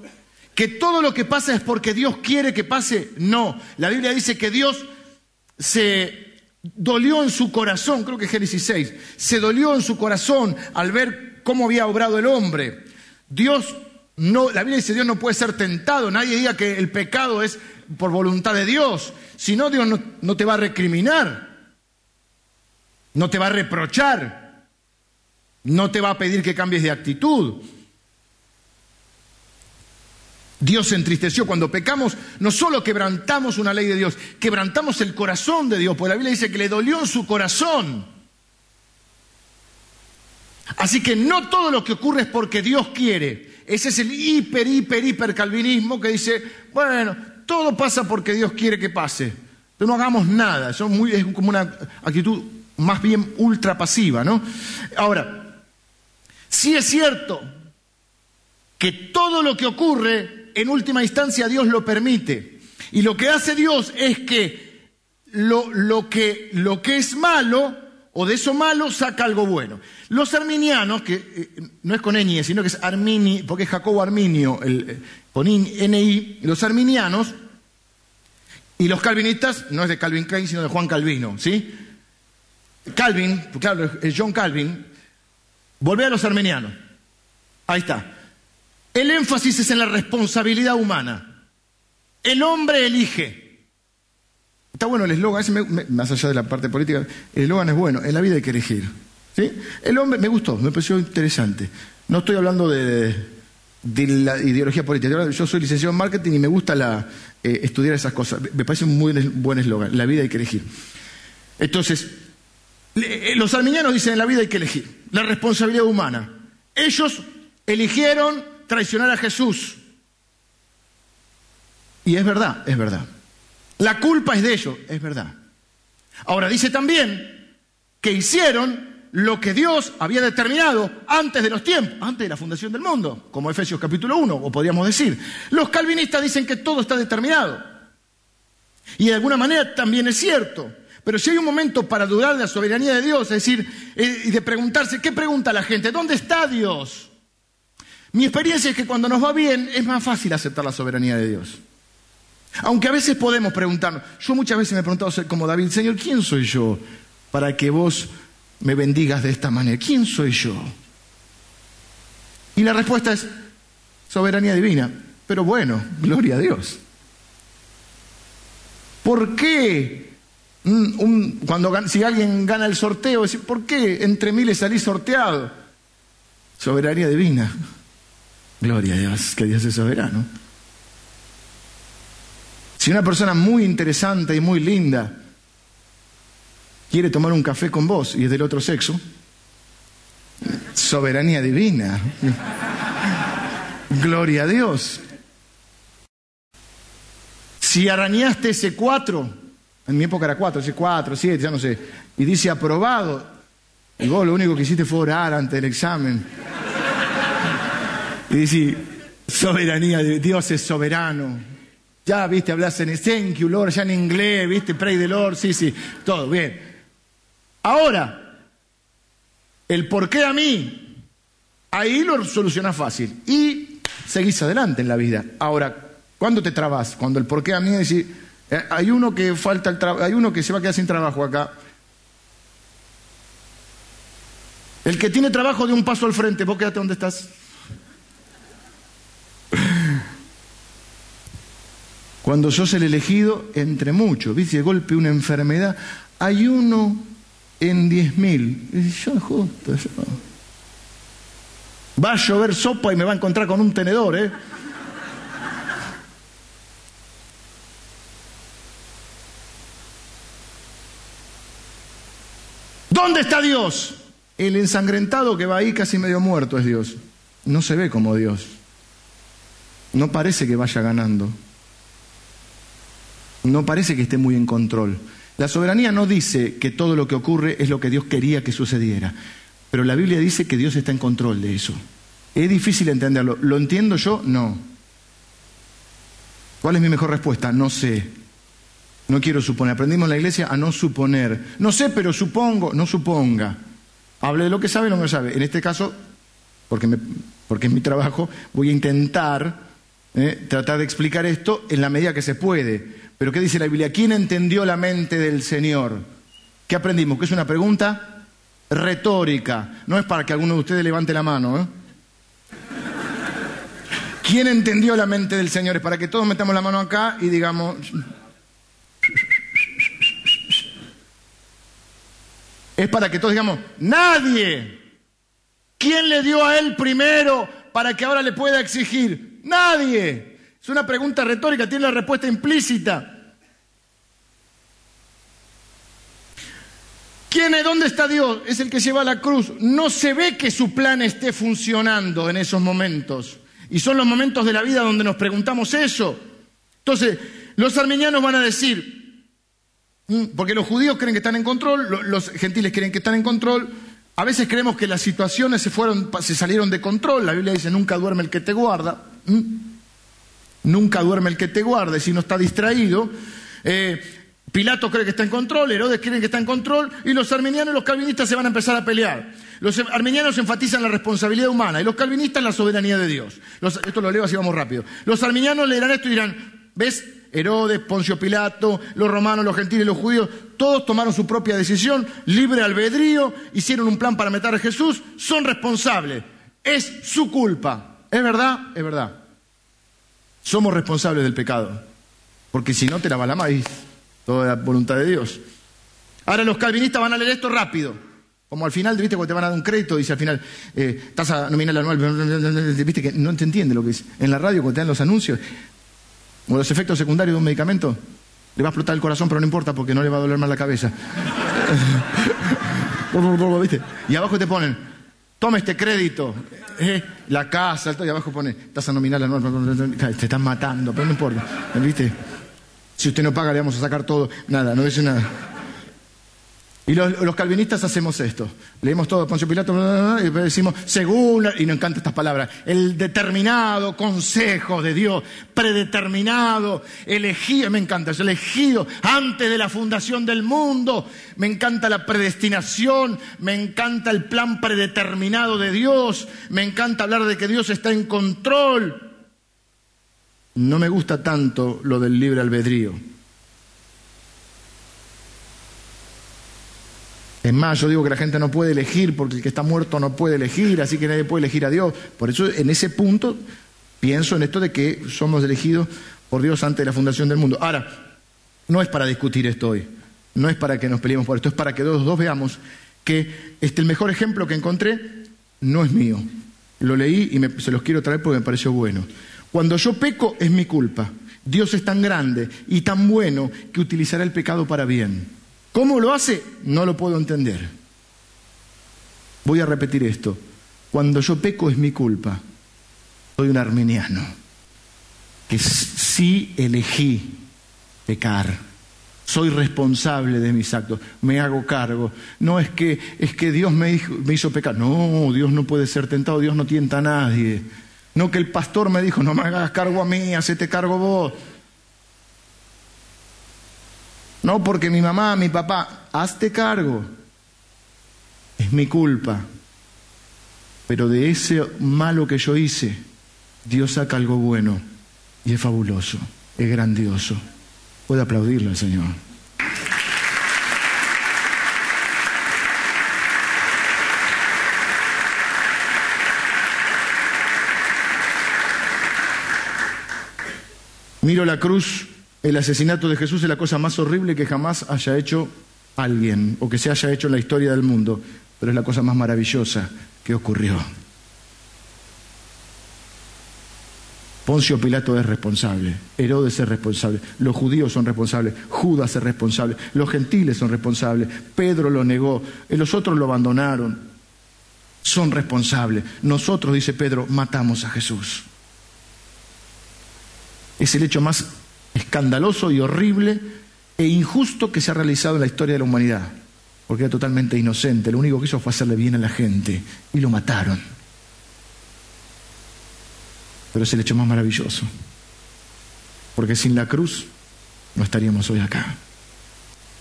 ¿Que todo lo que pasa es porque Dios quiere que pase? No. La Biblia dice que Dios se dolió en su corazón, creo que Génesis 6, se dolió en su corazón al ver cómo había obrado el hombre. Dios no, la Biblia dice Dios no puede ser tentado, nadie diga que el pecado es por voluntad de Dios, si no Dios no, te va a recriminar, no te va a reprochar, no te va a pedir que cambies de actitud. Dios se entristeció. Cuando pecamos, no solo quebrantamos una ley de Dios, quebrantamos el corazón de Dios, porque la Biblia dice que le dolió en su corazón. Así que no todo lo que ocurre es porque Dios quiere. Ese es el hiper, hiper, hiper calvinismo que dice, bueno, todo pasa porque Dios quiere que pase. Pero no hagamos nada. Eso es, muy, es como una actitud más bien ultra pasiva, ¿no? Ahora, Sí es cierto que todo lo que ocurre, en última instancia Dios lo permite. Y lo que hace Dios es que lo, que, lo que es malo, o de eso malo, saca algo bueno. Los arminianos, que eh, no es con ñ, sino que es Armini, porque es Jacobo Arminio, eh, con NI, los arminianos y los calvinistas, no es de Calvin Klein, sino de Juan Calvino, ¿sí? Calvin, claro, es John Calvin, Volvé a los armenianos. Ahí está. El énfasis es en la responsabilidad humana. El hombre elige. Está bueno el eslogan, más allá de la parte política, el eslogan es bueno, en la vida hay que elegir. ¿sí? El hombre, me gustó, me pareció interesante. No estoy hablando de, la ideología política, yo soy licenciado en marketing y me gusta eh, estudiar esas cosas. Me parece un muy buen eslogan, la vida hay que elegir. Entonces, eh, los arminianos dicen en la vida hay que elegir, la responsabilidad humana. Ellos eligieron traicionar a Jesús. Y es verdad, es verdad. La culpa es de ellos, es verdad. Ahora dice también que hicieron lo que Dios había determinado antes de los tiempos, antes de la fundación del mundo, como Efesios capítulo 1, o podríamos decir. Los calvinistas dicen que todo está determinado. Y de alguna manera también es cierto. Pero si hay un momento para dudar de la soberanía de Dios, es decir, eh, y de preguntarse, ¿qué pregunta la gente? ¿Dónde está Dios? Mi experiencia es que cuando nos va bien es más fácil aceptar la soberanía de Dios. Aunque a veces podemos preguntarnos, yo muchas veces me he preguntado como David, Señor, ¿quién soy yo para que vos me bendigas de esta manera? ¿Quién soy yo? Y la respuesta es soberanía divina. Pero bueno, gloria a Dios. ¿Por qué cuando si alguien gana el sorteo, ¿por qué entre miles salí sorteado? Soberanía divina. Gloria a Dios, que Dios es soberano. Si una persona muy interesante y muy linda quiere tomar un café con vos y es del otro sexo, soberanía divina. (laughs) Gloria a Dios. Si arañaste ese cuatro, en mi época era cuatro, ese cuatro, siete, ya no sé, y dice aprobado, y vos lo único que hiciste fue orar ante el examen. Y dice, soberanía, Dios es soberano. Ya, viste, hablas en thank you, Lord, ya en inglés, viste, pray the Lord, sí, sí, todo bien. Ahora, el por qué a mí, ahí lo solucionas fácil. Y seguís adelante en la vida. Ahora, ¿cuándo te trabas? Cuando el por qué a mí es decir, eh, hay uno que falta el trabajo, hay uno que se va a quedar sin trabajo acá. El que tiene trabajo de un paso al frente, vos quédate donde estás. Cuando sos el elegido, entre muchos, ¿viste? Golpe una enfermedad, hay uno en diez mil. Yo justo, yo. Va a llover sopa y me va a encontrar con un tenedor, ¿eh? ¿Dónde está Dios? El ensangrentado que va ahí casi medio muerto es Dios. No se ve como Dios. No parece que vaya ganando. No parece que esté muy en control. La soberanía no dice que todo lo que ocurre es lo que Dios quería que sucediera, pero la Biblia dice que Dios está en control de eso. Es difícil entenderlo. ¿Lo entiendo yo? No. ¿Cuál es mi mejor respuesta? No sé. No quiero suponer. Aprendimos en la iglesia a no suponer. No sé, pero supongo. No suponga. Hable de lo que sabe y lo que no sabe. En este caso, porque, porque es mi trabajo, voy a intentar ¿eh? tratar de explicar esto en la medida que se puede. Pero ¿qué dice la Biblia? ¿Quién entendió la mente del Señor? ¿Qué aprendimos? Que es una pregunta retórica. No es para que alguno de ustedes levante la mano. ¿eh? ¿Quién entendió la mente del Señor? Es para que todos metamos la mano acá y digamos... Es para que todos digamos, nadie. ¿Quién le dio a él primero para que ahora le pueda exigir? Nadie. Es una pregunta retórica, tiene la respuesta implícita. ¿Quién es? ¿Dónde está Dios? Es el que lleva la cruz. No se ve que su plan esté funcionando en esos momentos. Y son los momentos de la vida donde nos preguntamos eso. Entonces, los armenianos van a decir, porque los judíos creen que están en control, los gentiles creen que están en control, a veces creemos que las situaciones se, fueron, se salieron de control. La Biblia dice, nunca duerme el que te guarda. Nunca duerme el que te guarda, si no está distraído. Eh, Pilato cree que está en control, Herodes cree que está en control, y los armenianos y los calvinistas se van a empezar a pelear. Los armenianos enfatizan la responsabilidad humana y los calvinistas la soberanía de Dios. esto lo leo así vamos rápido. Los armenianos leerán esto y dirán, ¿ves? Herodes, Poncio Pilato, los romanos, los gentiles, los judíos, todos tomaron su propia decisión, libre albedrío, hicieron un plan para matar a Jesús, son responsables. Es su culpa. ¿Es verdad? Es verdad. Somos responsables del pecado. Porque si no, te la maíz. Toda la voluntad de Dios. Ahora los calvinistas van a leer esto rápido. Como al final, viste, cuando te van a dar un crédito, dice al final, eh, tasa nominal anual, viste que no te entiende lo que es. En la radio, cuando te dan los anuncios, o los efectos secundarios de un medicamento, le va a explotar el corazón, pero no importa porque no le va a doler más la cabeza. Y abajo te ponen, toma este crédito, eh, la casa, y abajo pone tasa nominal anual, te están matando, pero no importa, ¿viste? Si usted no paga, le vamos a sacar todo. Nada, no dice nada. Y los, calvinistas hacemos esto. Leemos todo Poncio Pilato y decimos, según, y nos encantan estas palabras, el determinado consejo de Dios, predeterminado, elegido, me encanta, es elegido antes de la fundación del mundo. Me encanta la predestinación, me encanta el plan predeterminado de Dios, me encanta hablar de que Dios está en control. No me gusta tanto lo del libre albedrío. Es más, yo digo que la gente no puede elegir porque el que está muerto no puede elegir, así que nadie puede elegir a Dios. Por eso en ese punto pienso en esto de que somos elegidos por Dios antes de la fundación del mundo. Ahora, no es para discutir esto hoy, no es para que nos peleemos por esto, es para que los dos veamos que este, el mejor ejemplo que encontré no es mío. Lo leí y se los quiero traer porque me pareció bueno. Cuando yo peco es mi culpa. Dios es tan grande y tan bueno que utilizará el pecado para bien. ¿Cómo lo hace? No lo puedo entender. Voy a repetir esto. Cuando yo peco es mi culpa. Soy un armeniano que sí elegí pecar. Soy responsable de mis actos, me hago cargo. No es que, es que Dios me, me hizo pecar. No, Dios no puede ser tentado, Dios no tienta a nadie. No que el pastor me dijo, no me hagas cargo a mí, hacete cargo vos. No porque mi mamá, mi papá, hazte cargo. Es mi culpa. Pero de ese malo que yo hice, Dios saca algo bueno. Y es fabuloso, es grandioso. Puede aplaudirlo al Señor. Miro la cruz el asesinato de Jesús es la cosa más horrible que jamás haya hecho alguien o que se haya hecho en la historia del mundo, pero es la cosa más maravillosa que ocurrió. Poncio Pilato es responsable, Herodes es responsable, los judíos son responsables, Judas es responsable, los gentiles son responsables, Pedro lo negó, los otros lo abandonaron, son responsables. Nosotros, dice Pedro, matamos a Jesús. Es el hecho más escandaloso y horrible e injusto que se ha realizado en la historia de la humanidad, porque era totalmente inocente, lo único que hizo fue hacerle bien a la gente. Y lo mataron. Pero es el hecho más maravilloso, porque sin la cruz no estaríamos hoy acá,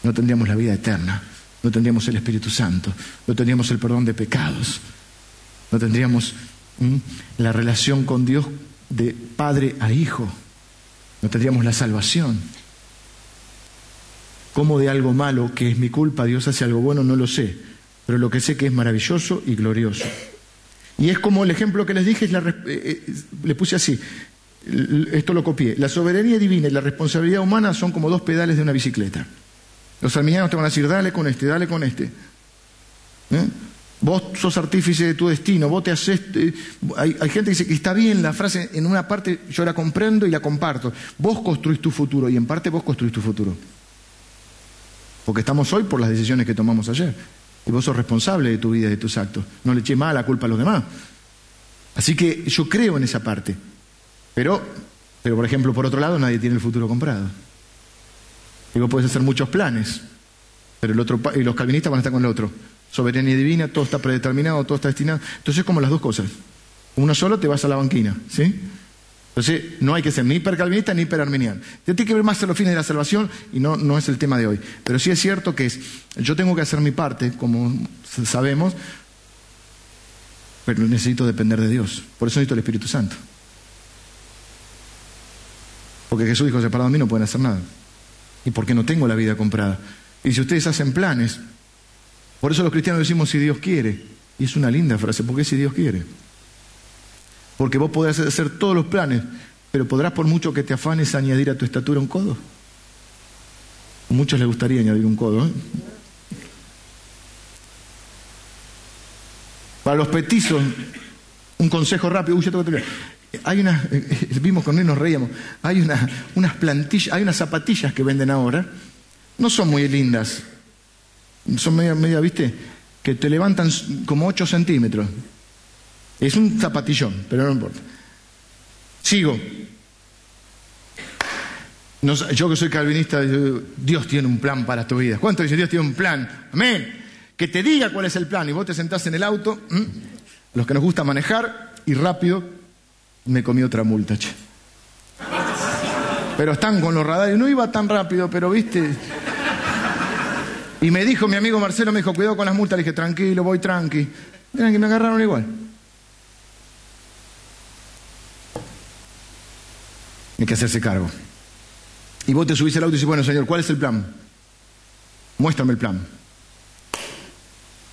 no tendríamos la vida eterna, no tendríamos el Espíritu Santo, no tendríamos el perdón de pecados, no tendríamos la relación con Dios de padre a hijo no tendríamos la salvación. ¿Cómo de algo malo, que es mi culpa, Dios hace algo bueno? No lo sé, pero lo que sé que es maravilloso y glorioso. Y es como el ejemplo que les dije, eh, eh, le puse así, esto lo copié, la soberanía divina y la responsabilidad humana son como dos pedales de una bicicleta. Los arminianos te van a decir, dale con este, dale con este. ¿Eh? Vos sos artífice de tu destino, vos te haces... Eh, hay, gente que dice que está bien la frase, en una parte yo la comprendo y la comparto. Vos construís tu futuro y en parte vos construís tu futuro. Porque estamos hoy por las decisiones que tomamos ayer. Y vos sos responsable de tu vida y de tus actos. No le eché más la culpa a los demás. Así que yo creo en esa parte. Pero, pero por ejemplo, por otro lado, nadie tiene el futuro comprado. Y vos podés hacer muchos planes, pero el otro, y los calvinistas van a estar con el otro soberanía divina, todo está predeterminado, todo está destinado. Entonces, como las dos cosas. Uno solo te vas a la banquina, ¿sí? Entonces, no hay que ser ni hipercalvinista ni hiperarminiano. Tiene que ver más a los fines de la salvación y no, no es el tema de hoy. Pero sí es cierto que es, yo tengo que hacer mi parte, como sabemos, pero necesito depender de Dios. Por eso necesito el Espíritu Santo. Porque Jesús dijo, separado de mí no pueden hacer nada. Y porque no tengo la vida comprada. Y si ustedes hacen planes, por eso los cristianos decimos si Dios quiere. Y es una linda frase, ¿por qué si Dios quiere? Porque vos podrás hacer todos los planes, pero podrás por mucho que te afanes añadir a tu estatura un codo. A muchos les gustaría añadir un codo. ¿eh? Para los petizos, un consejo rápido. Uy, tengo que hay unas, eh, eh, vimos con él nos reíamos, hay una, unas plantillas, hay unas zapatillas que venden ahora, no son muy lindas, son media, media, ¿viste? Que te levantan como 8 centímetros. Es un zapatillón, pero no importa. Sigo. yo que soy calvinista, Dios tiene un plan para tu vida. ¿Cuánto dicen Dios tiene un plan? Amén. Que te diga cuál es el plan y vos te sentás en el auto, los que nos gusta manejar y rápido, me comí otra multa, che. Pero están con los radares, no iba tan rápido, pero viste. Y me dijo mi amigo Marcelo, me dijo, cuidado con las multas, le dije, tranquilo, voy tranqui. Miren que me agarraron igual. Hay que hacerse cargo. Y vos te subís al auto y dices, bueno, señor, ¿cuál es el plan? Muéstrame el plan.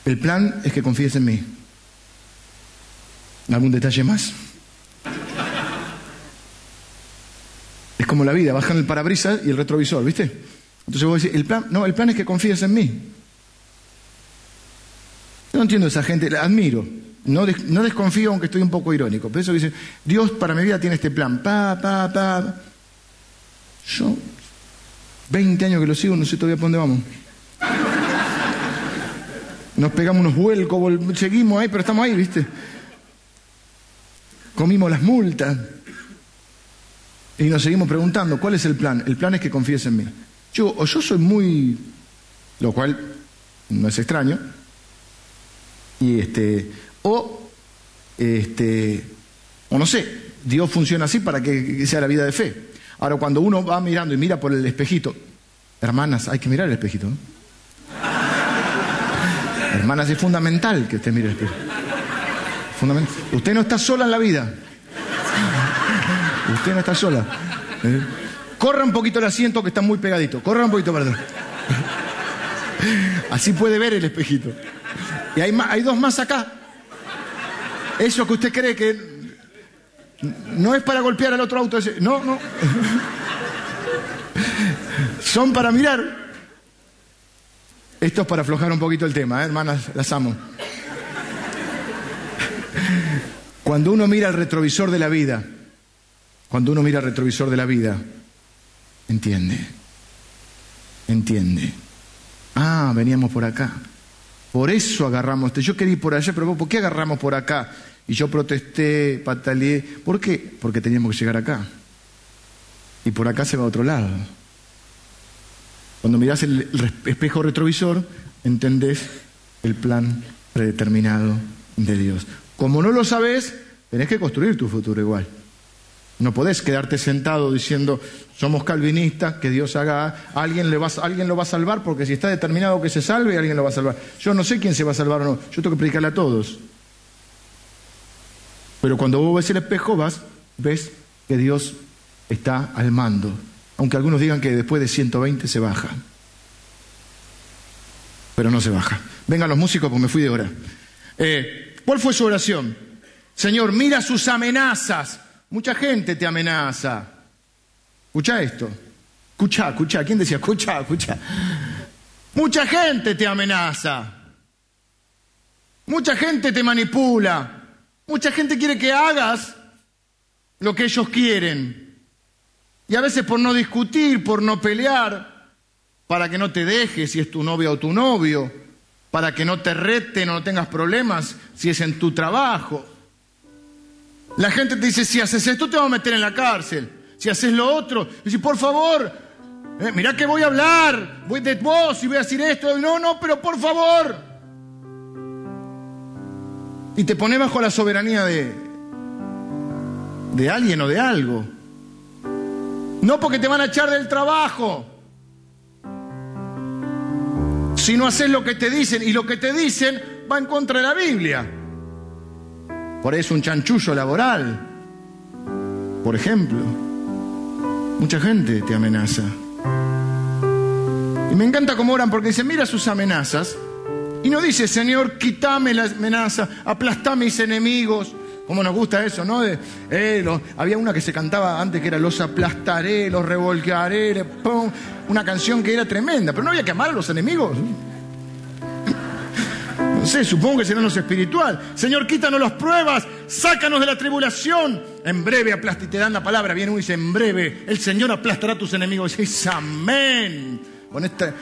El plan es que confíes en mí. ¿Algún detalle más? Es como la vida, bajan el parabrisas y el retrovisor, ¿viste? Entonces vos decís, el plan, no, el plan es que confíes en mí. No entiendo a esa gente, la admiro. No, no desconfío, aunque estoy un poco irónico. Pero eso dice, Dios para mi vida tiene este plan. Pa, pa, pa. Yo, 20 años que lo sigo, no sé todavía por dónde vamos. Nos pegamos unos vuelcos, seguimos ahí, pero estamos ahí, ¿viste? Comimos las multas. Y nos seguimos preguntando, ¿cuál es el plan? El plan es que confíes en mí. O yo soy muy, lo cual no es extraño, y este, o, este, o no sé, Dios funciona así para que sea la vida de fe. Ahora, cuando uno va mirando y mira por el espejito, hermanas, hay que mirar el espejito. (laughs) hermanas, es fundamental que usted mire el espejito. Fundamental. Usted no está sola en la vida. (laughs) Usted no está sola. ¿Eh? Corra un poquito el asiento que está muy pegadito. Corra un poquito para (laughs) Así puede ver el espejito. Y hay, hay dos más acá. Eso que usted cree que no es para golpear al otro auto. No, no. (laughs) Son para mirar. Esto es para aflojar un poquito el tema, ¿eh, hermanas, las amo. Cuando uno mira el retrovisor de la vida, cuando uno mira el retrovisor de la vida, entiende, entiende. Ah, veníamos por acá. Por eso agarramos. Yo quería ir por allá, pero ¿por qué agarramos por acá? Y yo protesté, pataleé. ¿Por qué? Porque teníamos que llegar acá. Y por acá se va a otro lado. Cuando mirás el espejo retrovisor, entendés el plan predeterminado de Dios. Como no lo sabes, tenés que construir tu futuro igual. No podés quedarte sentado diciendo, somos calvinistas, que Dios haga, alguien, le va, alguien lo va a salvar, porque si está determinado que se salve, alguien lo va a salvar. Yo no sé quién se va a salvar o no, yo tengo que predicarle a todos. Pero cuando vos ves el espejo, vas, ves que Dios está al mando. Aunque algunos digan que después de 120 se baja. Pero no se baja. Vengan los músicos porque me fui de hora. Eh, ¿Cuál fue su oración? Señor, mira sus amenazas. Mucha gente te amenaza. Escucha esto. Escucha, escucha. ¿Quién decía? Escucha, escucha. Mucha gente te amenaza. Mucha gente te manipula. Mucha gente quiere que hagas lo que ellos quieren. Y a veces por no discutir, por no pelear, para que no te dejes si es tu novia o tu novio, para que no te rete, no tengas problemas si es en tu trabajo. La gente te dice, si haces esto te vamos a meter en la cárcel. Si haces lo otro, dice, por favor, eh, mira que voy a hablar, voy de vos y voy a decir esto. No, no, pero por favor y te pone bajo la soberanía de, de alguien o de algo. No porque te van a echar del trabajo. Si no haces lo que te dicen y lo que te dicen va en contra de la Biblia. Por eso un chanchullo laboral, por ejemplo. Mucha gente te amenaza. Y me encanta cómo oran porque dicen, mira sus amenazas y no dice, Señor, quítame la amenaza, aplastá mis enemigos. Como nos gusta eso, ¿no? Eh, había una que se cantaba antes que era Los aplastaré, los revolcaré, una canción que era tremenda, pero no había que amar a los enemigos. No sé, supongo que será lo espiritual. Señor, quítanos las pruebas, sácanos de la tribulación. En breve aplasta, y te dan la palabra, viene uno y dice, en breve, el Señor aplastará a tus enemigos. Y dice, amén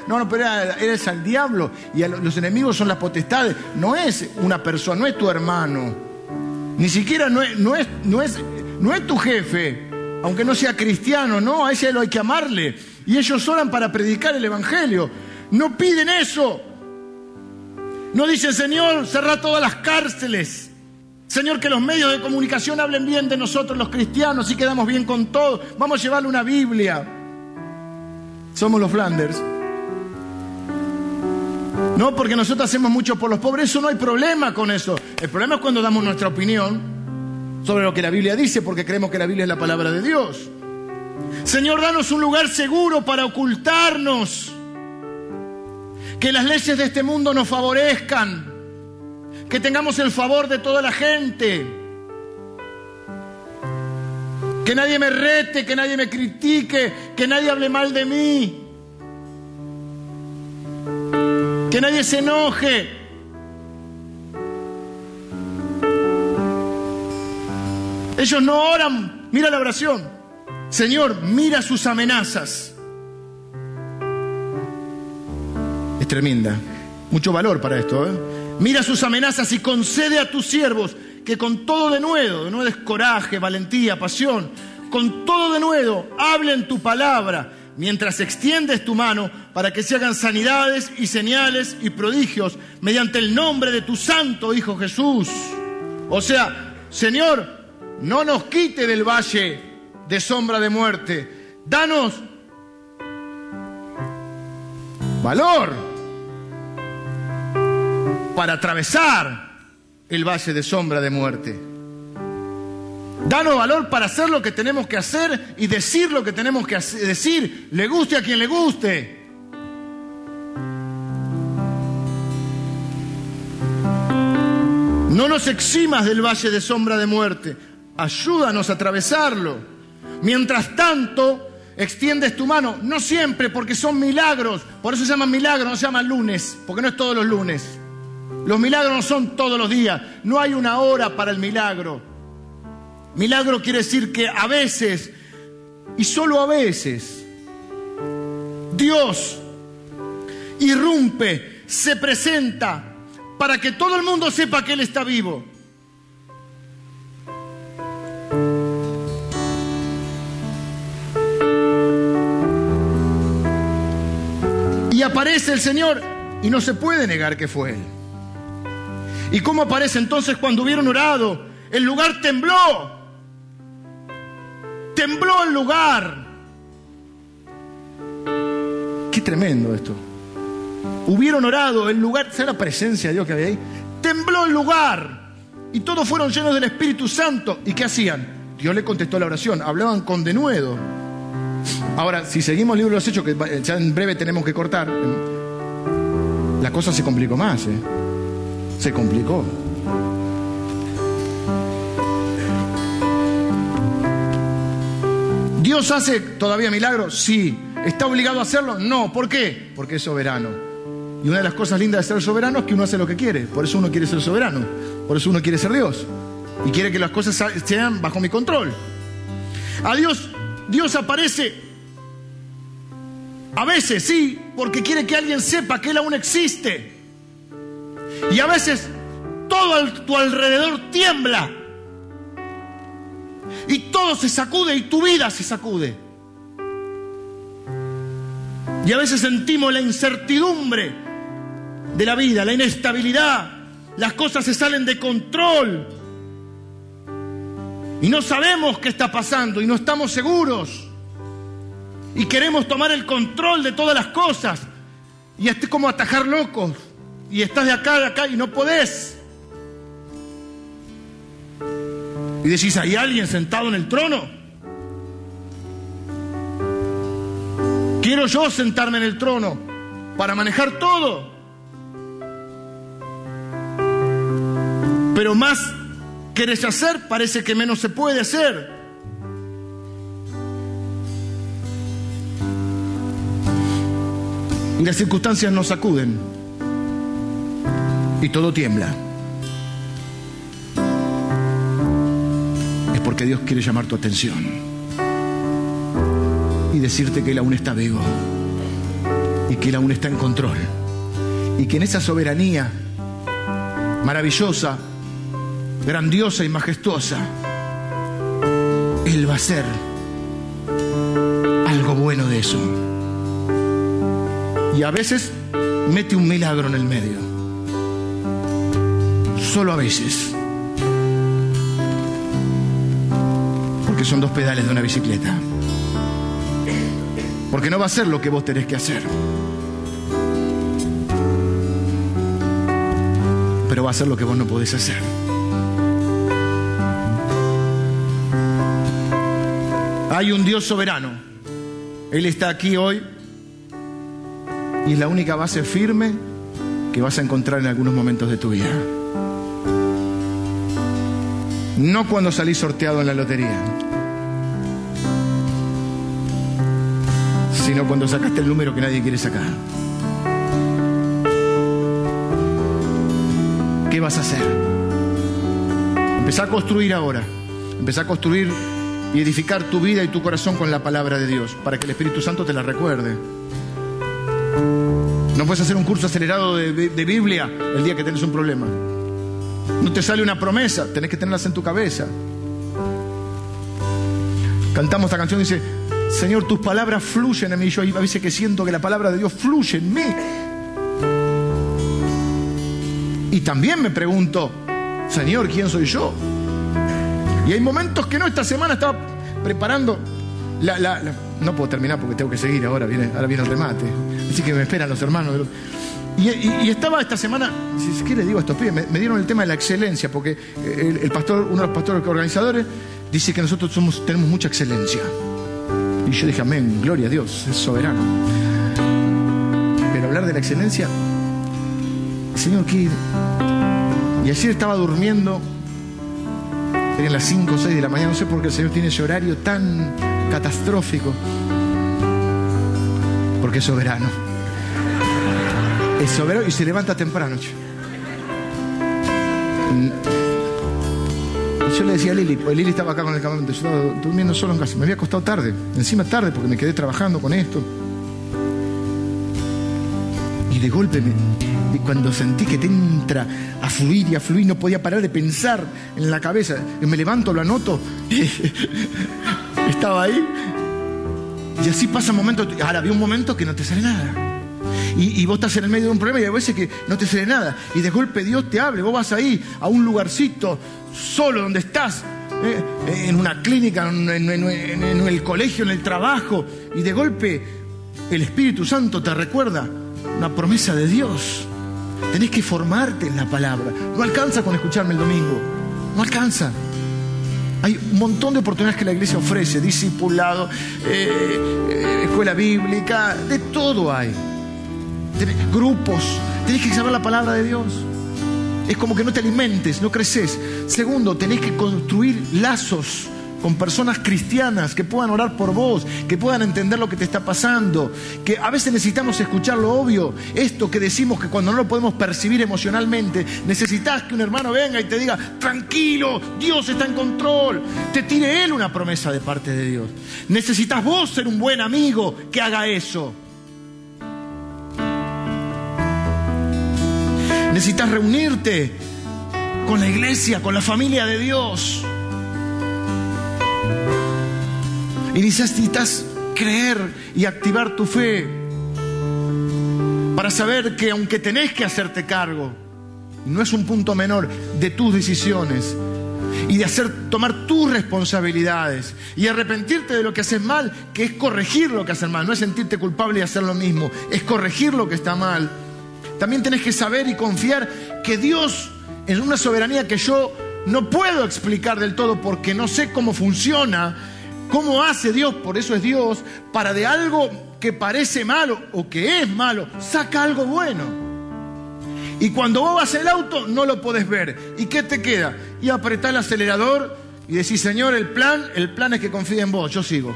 no, no, pero eres al diablo y los enemigos son las potestades. No es una persona, no es tu hermano. Ni siquiera no es, no es, no es, no es tu jefe. aunque no sea cristiano, no, a ese lo hay que amarle. Y ellos oran para predicar el Evangelio. No piden eso. No dicen, Señor, cerrá todas las cárceles. Señor, que los medios de comunicación hablen bien de nosotros los cristianos y quedamos bien con todo. Vamos a llevarle una Biblia. Somos los Flanders. No, porque nosotros hacemos mucho por los pobres, eso no hay problema con eso. El problema es cuando damos nuestra opinión sobre lo que la Biblia dice, porque creemos que la Biblia es la palabra de Dios. Señor, danos un lugar seguro para ocultarnos. Que las leyes de este mundo nos favorezcan. Que tengamos el favor de toda la gente. Que nadie me rete, que nadie me critique, que nadie hable mal de mí. Que nadie se enoje. Ellos no oran. Mira la oración. Señor, mira sus amenazas. Es tremenda. Mucho valor para esto. ¿eh? Mira sus amenazas y concede a tus siervos que con todo de nuevo, de nuevo es coraje, valentía, pasión, con todo de nuevo hablen tu palabra mientras extiendes tu mano para que se hagan sanidades y señales y prodigios mediante el nombre de tu santo Hijo Jesús. O sea, Señor, no nos quite del valle de sombra de muerte, danos valor para atravesar el valle de sombra de muerte. Danos valor para hacer lo que tenemos que hacer y decir lo que tenemos que decir, le guste a quien le guste. No nos eximas del valle de sombra de muerte, ayúdanos a atravesarlo. Mientras tanto, extiendes tu mano, no siempre, porque son milagros, por eso se llaman milagros, no se llaman lunes, porque no es todos los lunes. Los milagros no son todos los días, no hay una hora para el milagro. Milagro quiere decir que a veces, y solo a veces, Dios irrumpe, se presenta para que todo el mundo sepa que Él está vivo. Y aparece el Señor y no se puede negar que fue Él. ¿Y cómo aparece entonces cuando hubieron orado? El lugar tembló tembló el lugar. Qué tremendo esto. Hubieron orado, el lugar, ¿sabes la presencia de Dios que había ahí? Tembló el lugar y todos fueron llenos del Espíritu Santo. ¿Y qué hacían? Dios le contestó la oración, hablaban con denuedo. Ahora, si seguimos el libro de los Hechos, que ya en breve tenemos que cortar, la cosa se complicó más, ¿eh? Se complicó. ¿Dios hace todavía milagros? Sí. ¿Está obligado a hacerlo? No. ¿Por qué? Porque es soberano. Y una de las cosas lindas de ser soberano es que uno hace lo que quiere. Por eso uno quiere ser soberano. Por eso uno quiere ser Dios. Y quiere que las cosas sean bajo mi control. A Dios, Dios aparece a veces sí, porque quiere que alguien sepa que Él aún existe. Y a veces todo a tu alrededor tiembla. Y todo se sacude y tu vida se sacude. Y a veces sentimos la incertidumbre de la vida, la inestabilidad, las cosas se salen de control. Y no sabemos qué está pasando y no estamos seguros. Y queremos tomar el control de todas las cosas. Y es como atajar locos y estás de acá, de acá y no podés. Y decís, ¿hay alguien sentado en el trono? Quiero yo sentarme en el trono para manejar todo. Pero más querés hacer, parece que menos se puede hacer. Las circunstancias nos sacuden. Y todo tiembla. que Dios quiere llamar tu atención y decirte que Él aún está vivo y que Él aún está en control y que en esa soberanía maravillosa, grandiosa y majestuosa, Él va a hacer algo bueno de eso. Y a veces mete un milagro en el medio. Solo a veces. Porque son dos pedales de una bicicleta. Porque no va a ser lo que vos tenés que hacer. Pero va a ser lo que vos no podés hacer. Hay un Dios soberano. Él está aquí hoy y es la única base firme que vas a encontrar en algunos momentos de tu vida. No cuando salís sorteado en la lotería, sino cuando sacaste el número que nadie quiere sacar. ¿Qué vas a hacer? Empezá a construir ahora. Empezá a construir y edificar tu vida y tu corazón con la palabra de Dios, para que el Espíritu Santo te la recuerde. No puedes hacer un curso acelerado de, de, Biblia el día que tienes un problema. No te sale una promesa, tenés que tenerlas en tu cabeza. Cantamos esta canción dice, Señor, tus palabras fluyen en mí. Yo a veces que siento que la palabra de Dios fluye en mí. Y también me pregunto, Señor, ¿quién soy yo? Y hay momentos que no, esta semana estaba preparando la, no puedo terminar porque tengo que seguir ahora, viene, ahora viene el remate. Así que me esperan los hermanos. Y, estaba esta semana, ¿qué le digo a estos pibes? Me, dieron el tema de la excelencia, porque el, pastor, uno de los pastores organizadores, dice que nosotros somos, tenemos mucha excelencia. Y yo dije, amén, gloria a Dios, es soberano. Pero hablar de la excelencia, Señor, ¿qué? Y ayer estaba durmiendo Serían las 5 o 6 de la mañana, no sé por qué el Señor tiene ese horario tan catastrófico. Porque es soberano. Es soberano y se levanta temprano. Yo le decía a Lili, pues Lili estaba acá con el campamento, yo estaba durmiendo solo en casa. Me había acostado tarde, encima tarde, porque me quedé trabajando con esto. Y de golpe me, cuando sentí que te entra a fluir y a fluir, no podía parar de pensar en la cabeza. Me levanto, lo anoto. (laughs) Estaba ahí. Y así pasa momentos. Ahora, había un momento que no te sale nada. Y, vos estás en el medio de un problema y a veces que no te sale nada. Y de golpe Dios te hable. Vos vas ahí a un lugarcito solo donde estás. Eh, en una clínica, en, el colegio, en el trabajo. Y de golpe el Espíritu Santo te recuerda una promesa de Dios. Tenés que formarte en la palabra. No alcanza con escucharme el domingo. No alcanza. Hay un montón de oportunidades que la iglesia ofrece, discipulado, eh, eh, escuela bíblica, de todo hay. Grupos, tenés que saber la palabra de Dios. Es como que no te alimentes, no creces. Segundo, tenés que construir lazos con personas cristianas que puedan orar por vos, que puedan entender lo que te está pasando, que a veces necesitamos escuchar lo obvio, esto que decimos que cuando no lo podemos percibir emocionalmente, necesitas que un hermano venga y te diga, tranquilo, Dios está en control, te tire Él una promesa de parte de Dios. Necesitas vos ser un buen amigo que haga eso. Necesitas reunirte con la iglesia, con la familia de Dios. Y necesitas creer y activar tu fe para saber que aunque tenés que hacerte cargo, no es un punto menor de tus decisiones y de hacer tomar tus responsabilidades y arrepentirte de lo que haces mal, que es corregir lo que haces mal, no es sentirte culpable y hacer lo mismo, es corregir lo que está mal. También tenés que saber y confiar que Dios, en una soberanía que yo no puedo explicar del todo porque no sé cómo funciona, ¿Cómo hace Dios? Por eso es Dios, para de algo que parece malo o que es malo, saca algo bueno. Y cuando vos vas el auto, no lo podés ver. ¿Y qué te queda? Y apretás el acelerador y decís, Señor, el plan, el plan es que confíe en vos, yo sigo.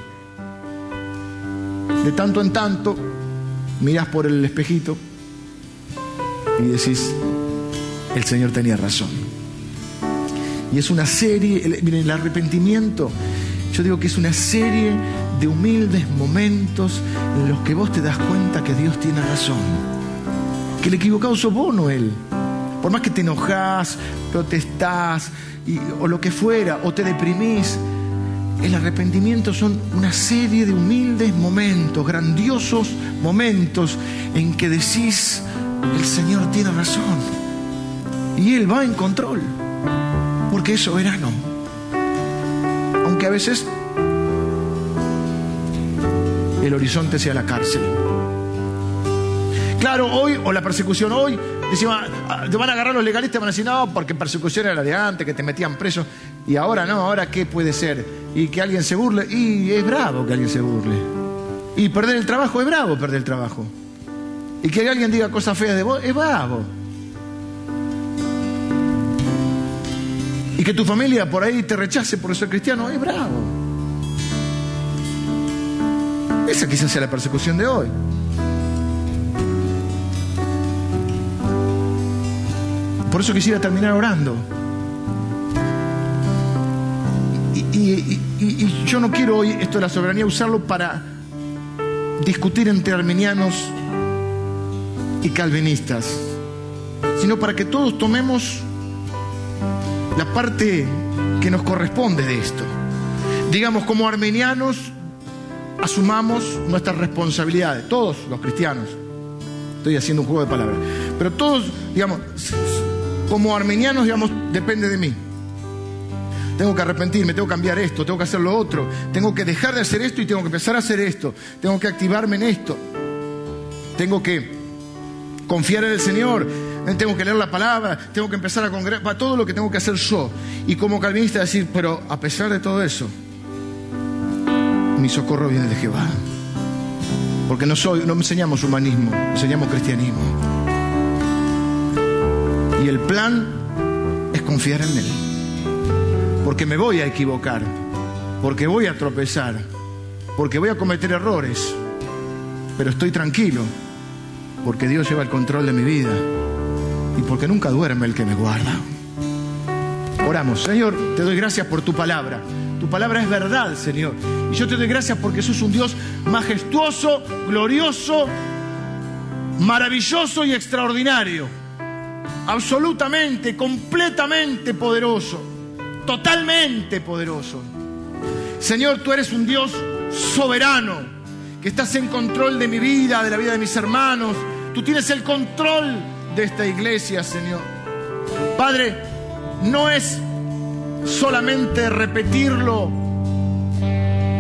De tanto en tanto, mirás por el espejito y decís, el Señor tenía razón. Y es una serie, miren, el arrepentimiento yo digo que es una serie de humildes momentos en los que vos te das cuenta que Dios tiene razón. Que el equivocado sos vos, no Él. Por más que te enojás, protestás o lo que fuera, o te deprimís, el arrepentimiento son una serie de humildes momentos, grandiosos momentos en que decís, el Señor tiene razón y Él va en control, porque es soberano. Aunque a veces el horizonte sea la cárcel. Claro, hoy, o la persecución hoy, decimos, ah, te van a agarrar los legalistas, van a decir, no, porque persecución era la de antes, que te metían preso. Y ahora no, ahora qué puede ser. Y que alguien se burle, y es bravo que alguien se burle. Y perder el trabajo, es bravo perder el trabajo. Y que alguien diga cosas feas de vos, es bravo. Y que tu familia por ahí te rechace por ser cristiano, es bravo. Esa quizás sea la persecución de hoy. Por eso quisiera terminar orando. Y, yo no quiero hoy esto de la soberanía usarlo para discutir entre armenianos y calvinistas, sino para que todos tomemos la parte que nos corresponde de esto. Digamos, como armenianos, asumamos nuestras responsabilidades, todos los cristianos. Estoy haciendo un juego de palabras. Pero todos, digamos, como armenianos, digamos, depende de mí. Tengo que arrepentirme, tengo que cambiar esto, tengo que hacer lo otro, tengo que dejar de hacer esto y tengo que empezar a hacer esto, tengo que activarme en esto, tengo que confiar en el Señor, tengo que leer la palabra, tengo que empezar a congregar, todo lo que tengo que hacer yo. Y como calvinista decir, pero a pesar de todo eso, mi socorro viene de Jehová. Porque no, soy, no enseñamos humanismo, enseñamos cristianismo. Y el plan es confiar en Él. Porque me voy a equivocar, porque voy a tropezar, porque voy a cometer errores. Pero estoy tranquilo, porque Dios lleva el control de mi vida y porque nunca duerme el que me guarda. Oramos, Señor, te doy gracias por tu palabra. Tu palabra es verdad, Señor. Y yo te doy gracias porque sos un Dios majestuoso, glorioso, maravilloso y extraordinario. Absolutamente, completamente poderoso. Totalmente poderoso. Señor, tú eres un Dios soberano, que estás en control de mi vida, de la vida de mis hermanos. Tú tienes el control de esta iglesia, Señor. Padre, no es solamente repetirlo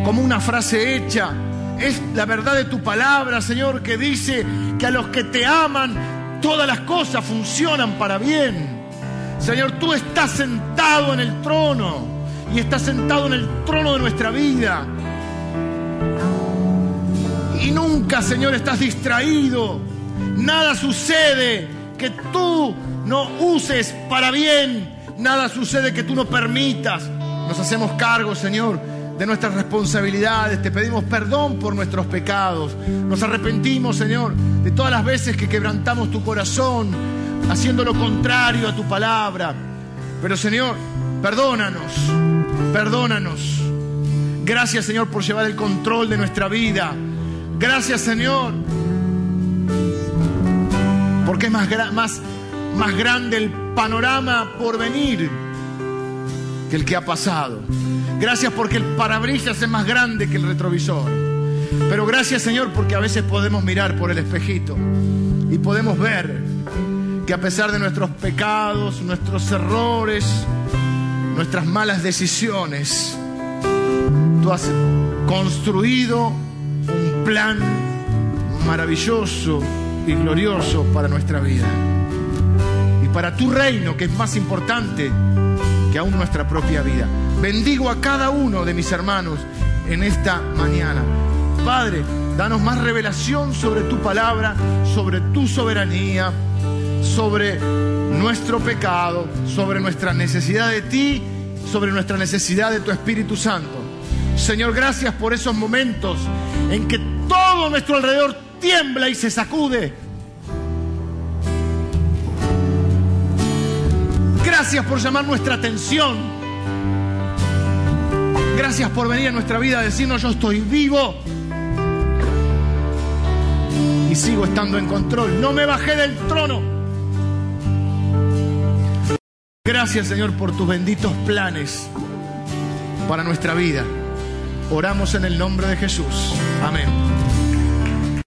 como una frase hecha, es la verdad de tu palabra, Señor, que dice que a los que te aman, todas las cosas funcionan para bien. Señor, tú estás sentado en el trono y estás sentado en el trono de nuestra vida. Y nunca, Señor, estás distraído. Nada sucede que tú no uses para bien. Nada sucede que tú no permitas. Nos hacemos cargo, Señor, de nuestras responsabilidades. Te pedimos perdón por nuestros pecados. Nos arrepentimos, Señor, de todas las veces que quebrantamos tu corazón, haciendo lo contrario a tu palabra. Pero, Señor, perdónanos, perdónanos. Gracias, Señor, por llevar el control de nuestra vida. Gracias, Señor, porque es más, más, más grande el panorama por venir que el que ha pasado. Gracias porque el parabrisas es más grande que el retrovisor. Pero gracias Señor porque a veces podemos mirar por el espejito y podemos ver que a pesar de nuestros pecados, nuestros errores, nuestras malas decisiones, tú has construido plan maravilloso y glorioso para nuestra vida. Y para tu reino, que es más importante que aún nuestra propia vida. Bendigo a cada uno de mis hermanos en esta mañana. Padre, danos más revelación sobre tu palabra, sobre tu soberanía, sobre nuestro pecado, sobre nuestra necesidad de ti, sobre nuestra necesidad de tu Espíritu Santo. Señor, gracias por esos momentos en que todo nuestro alrededor tiembla y se sacude. Gracias por llamar nuestra atención. Gracias por venir a nuestra vida a decirnos yo estoy vivo y sigo estando en control. No me bajé del trono. Gracias Señor por tus benditos planes para nuestra vida. Oramos en el nombre de Jesús. Amén.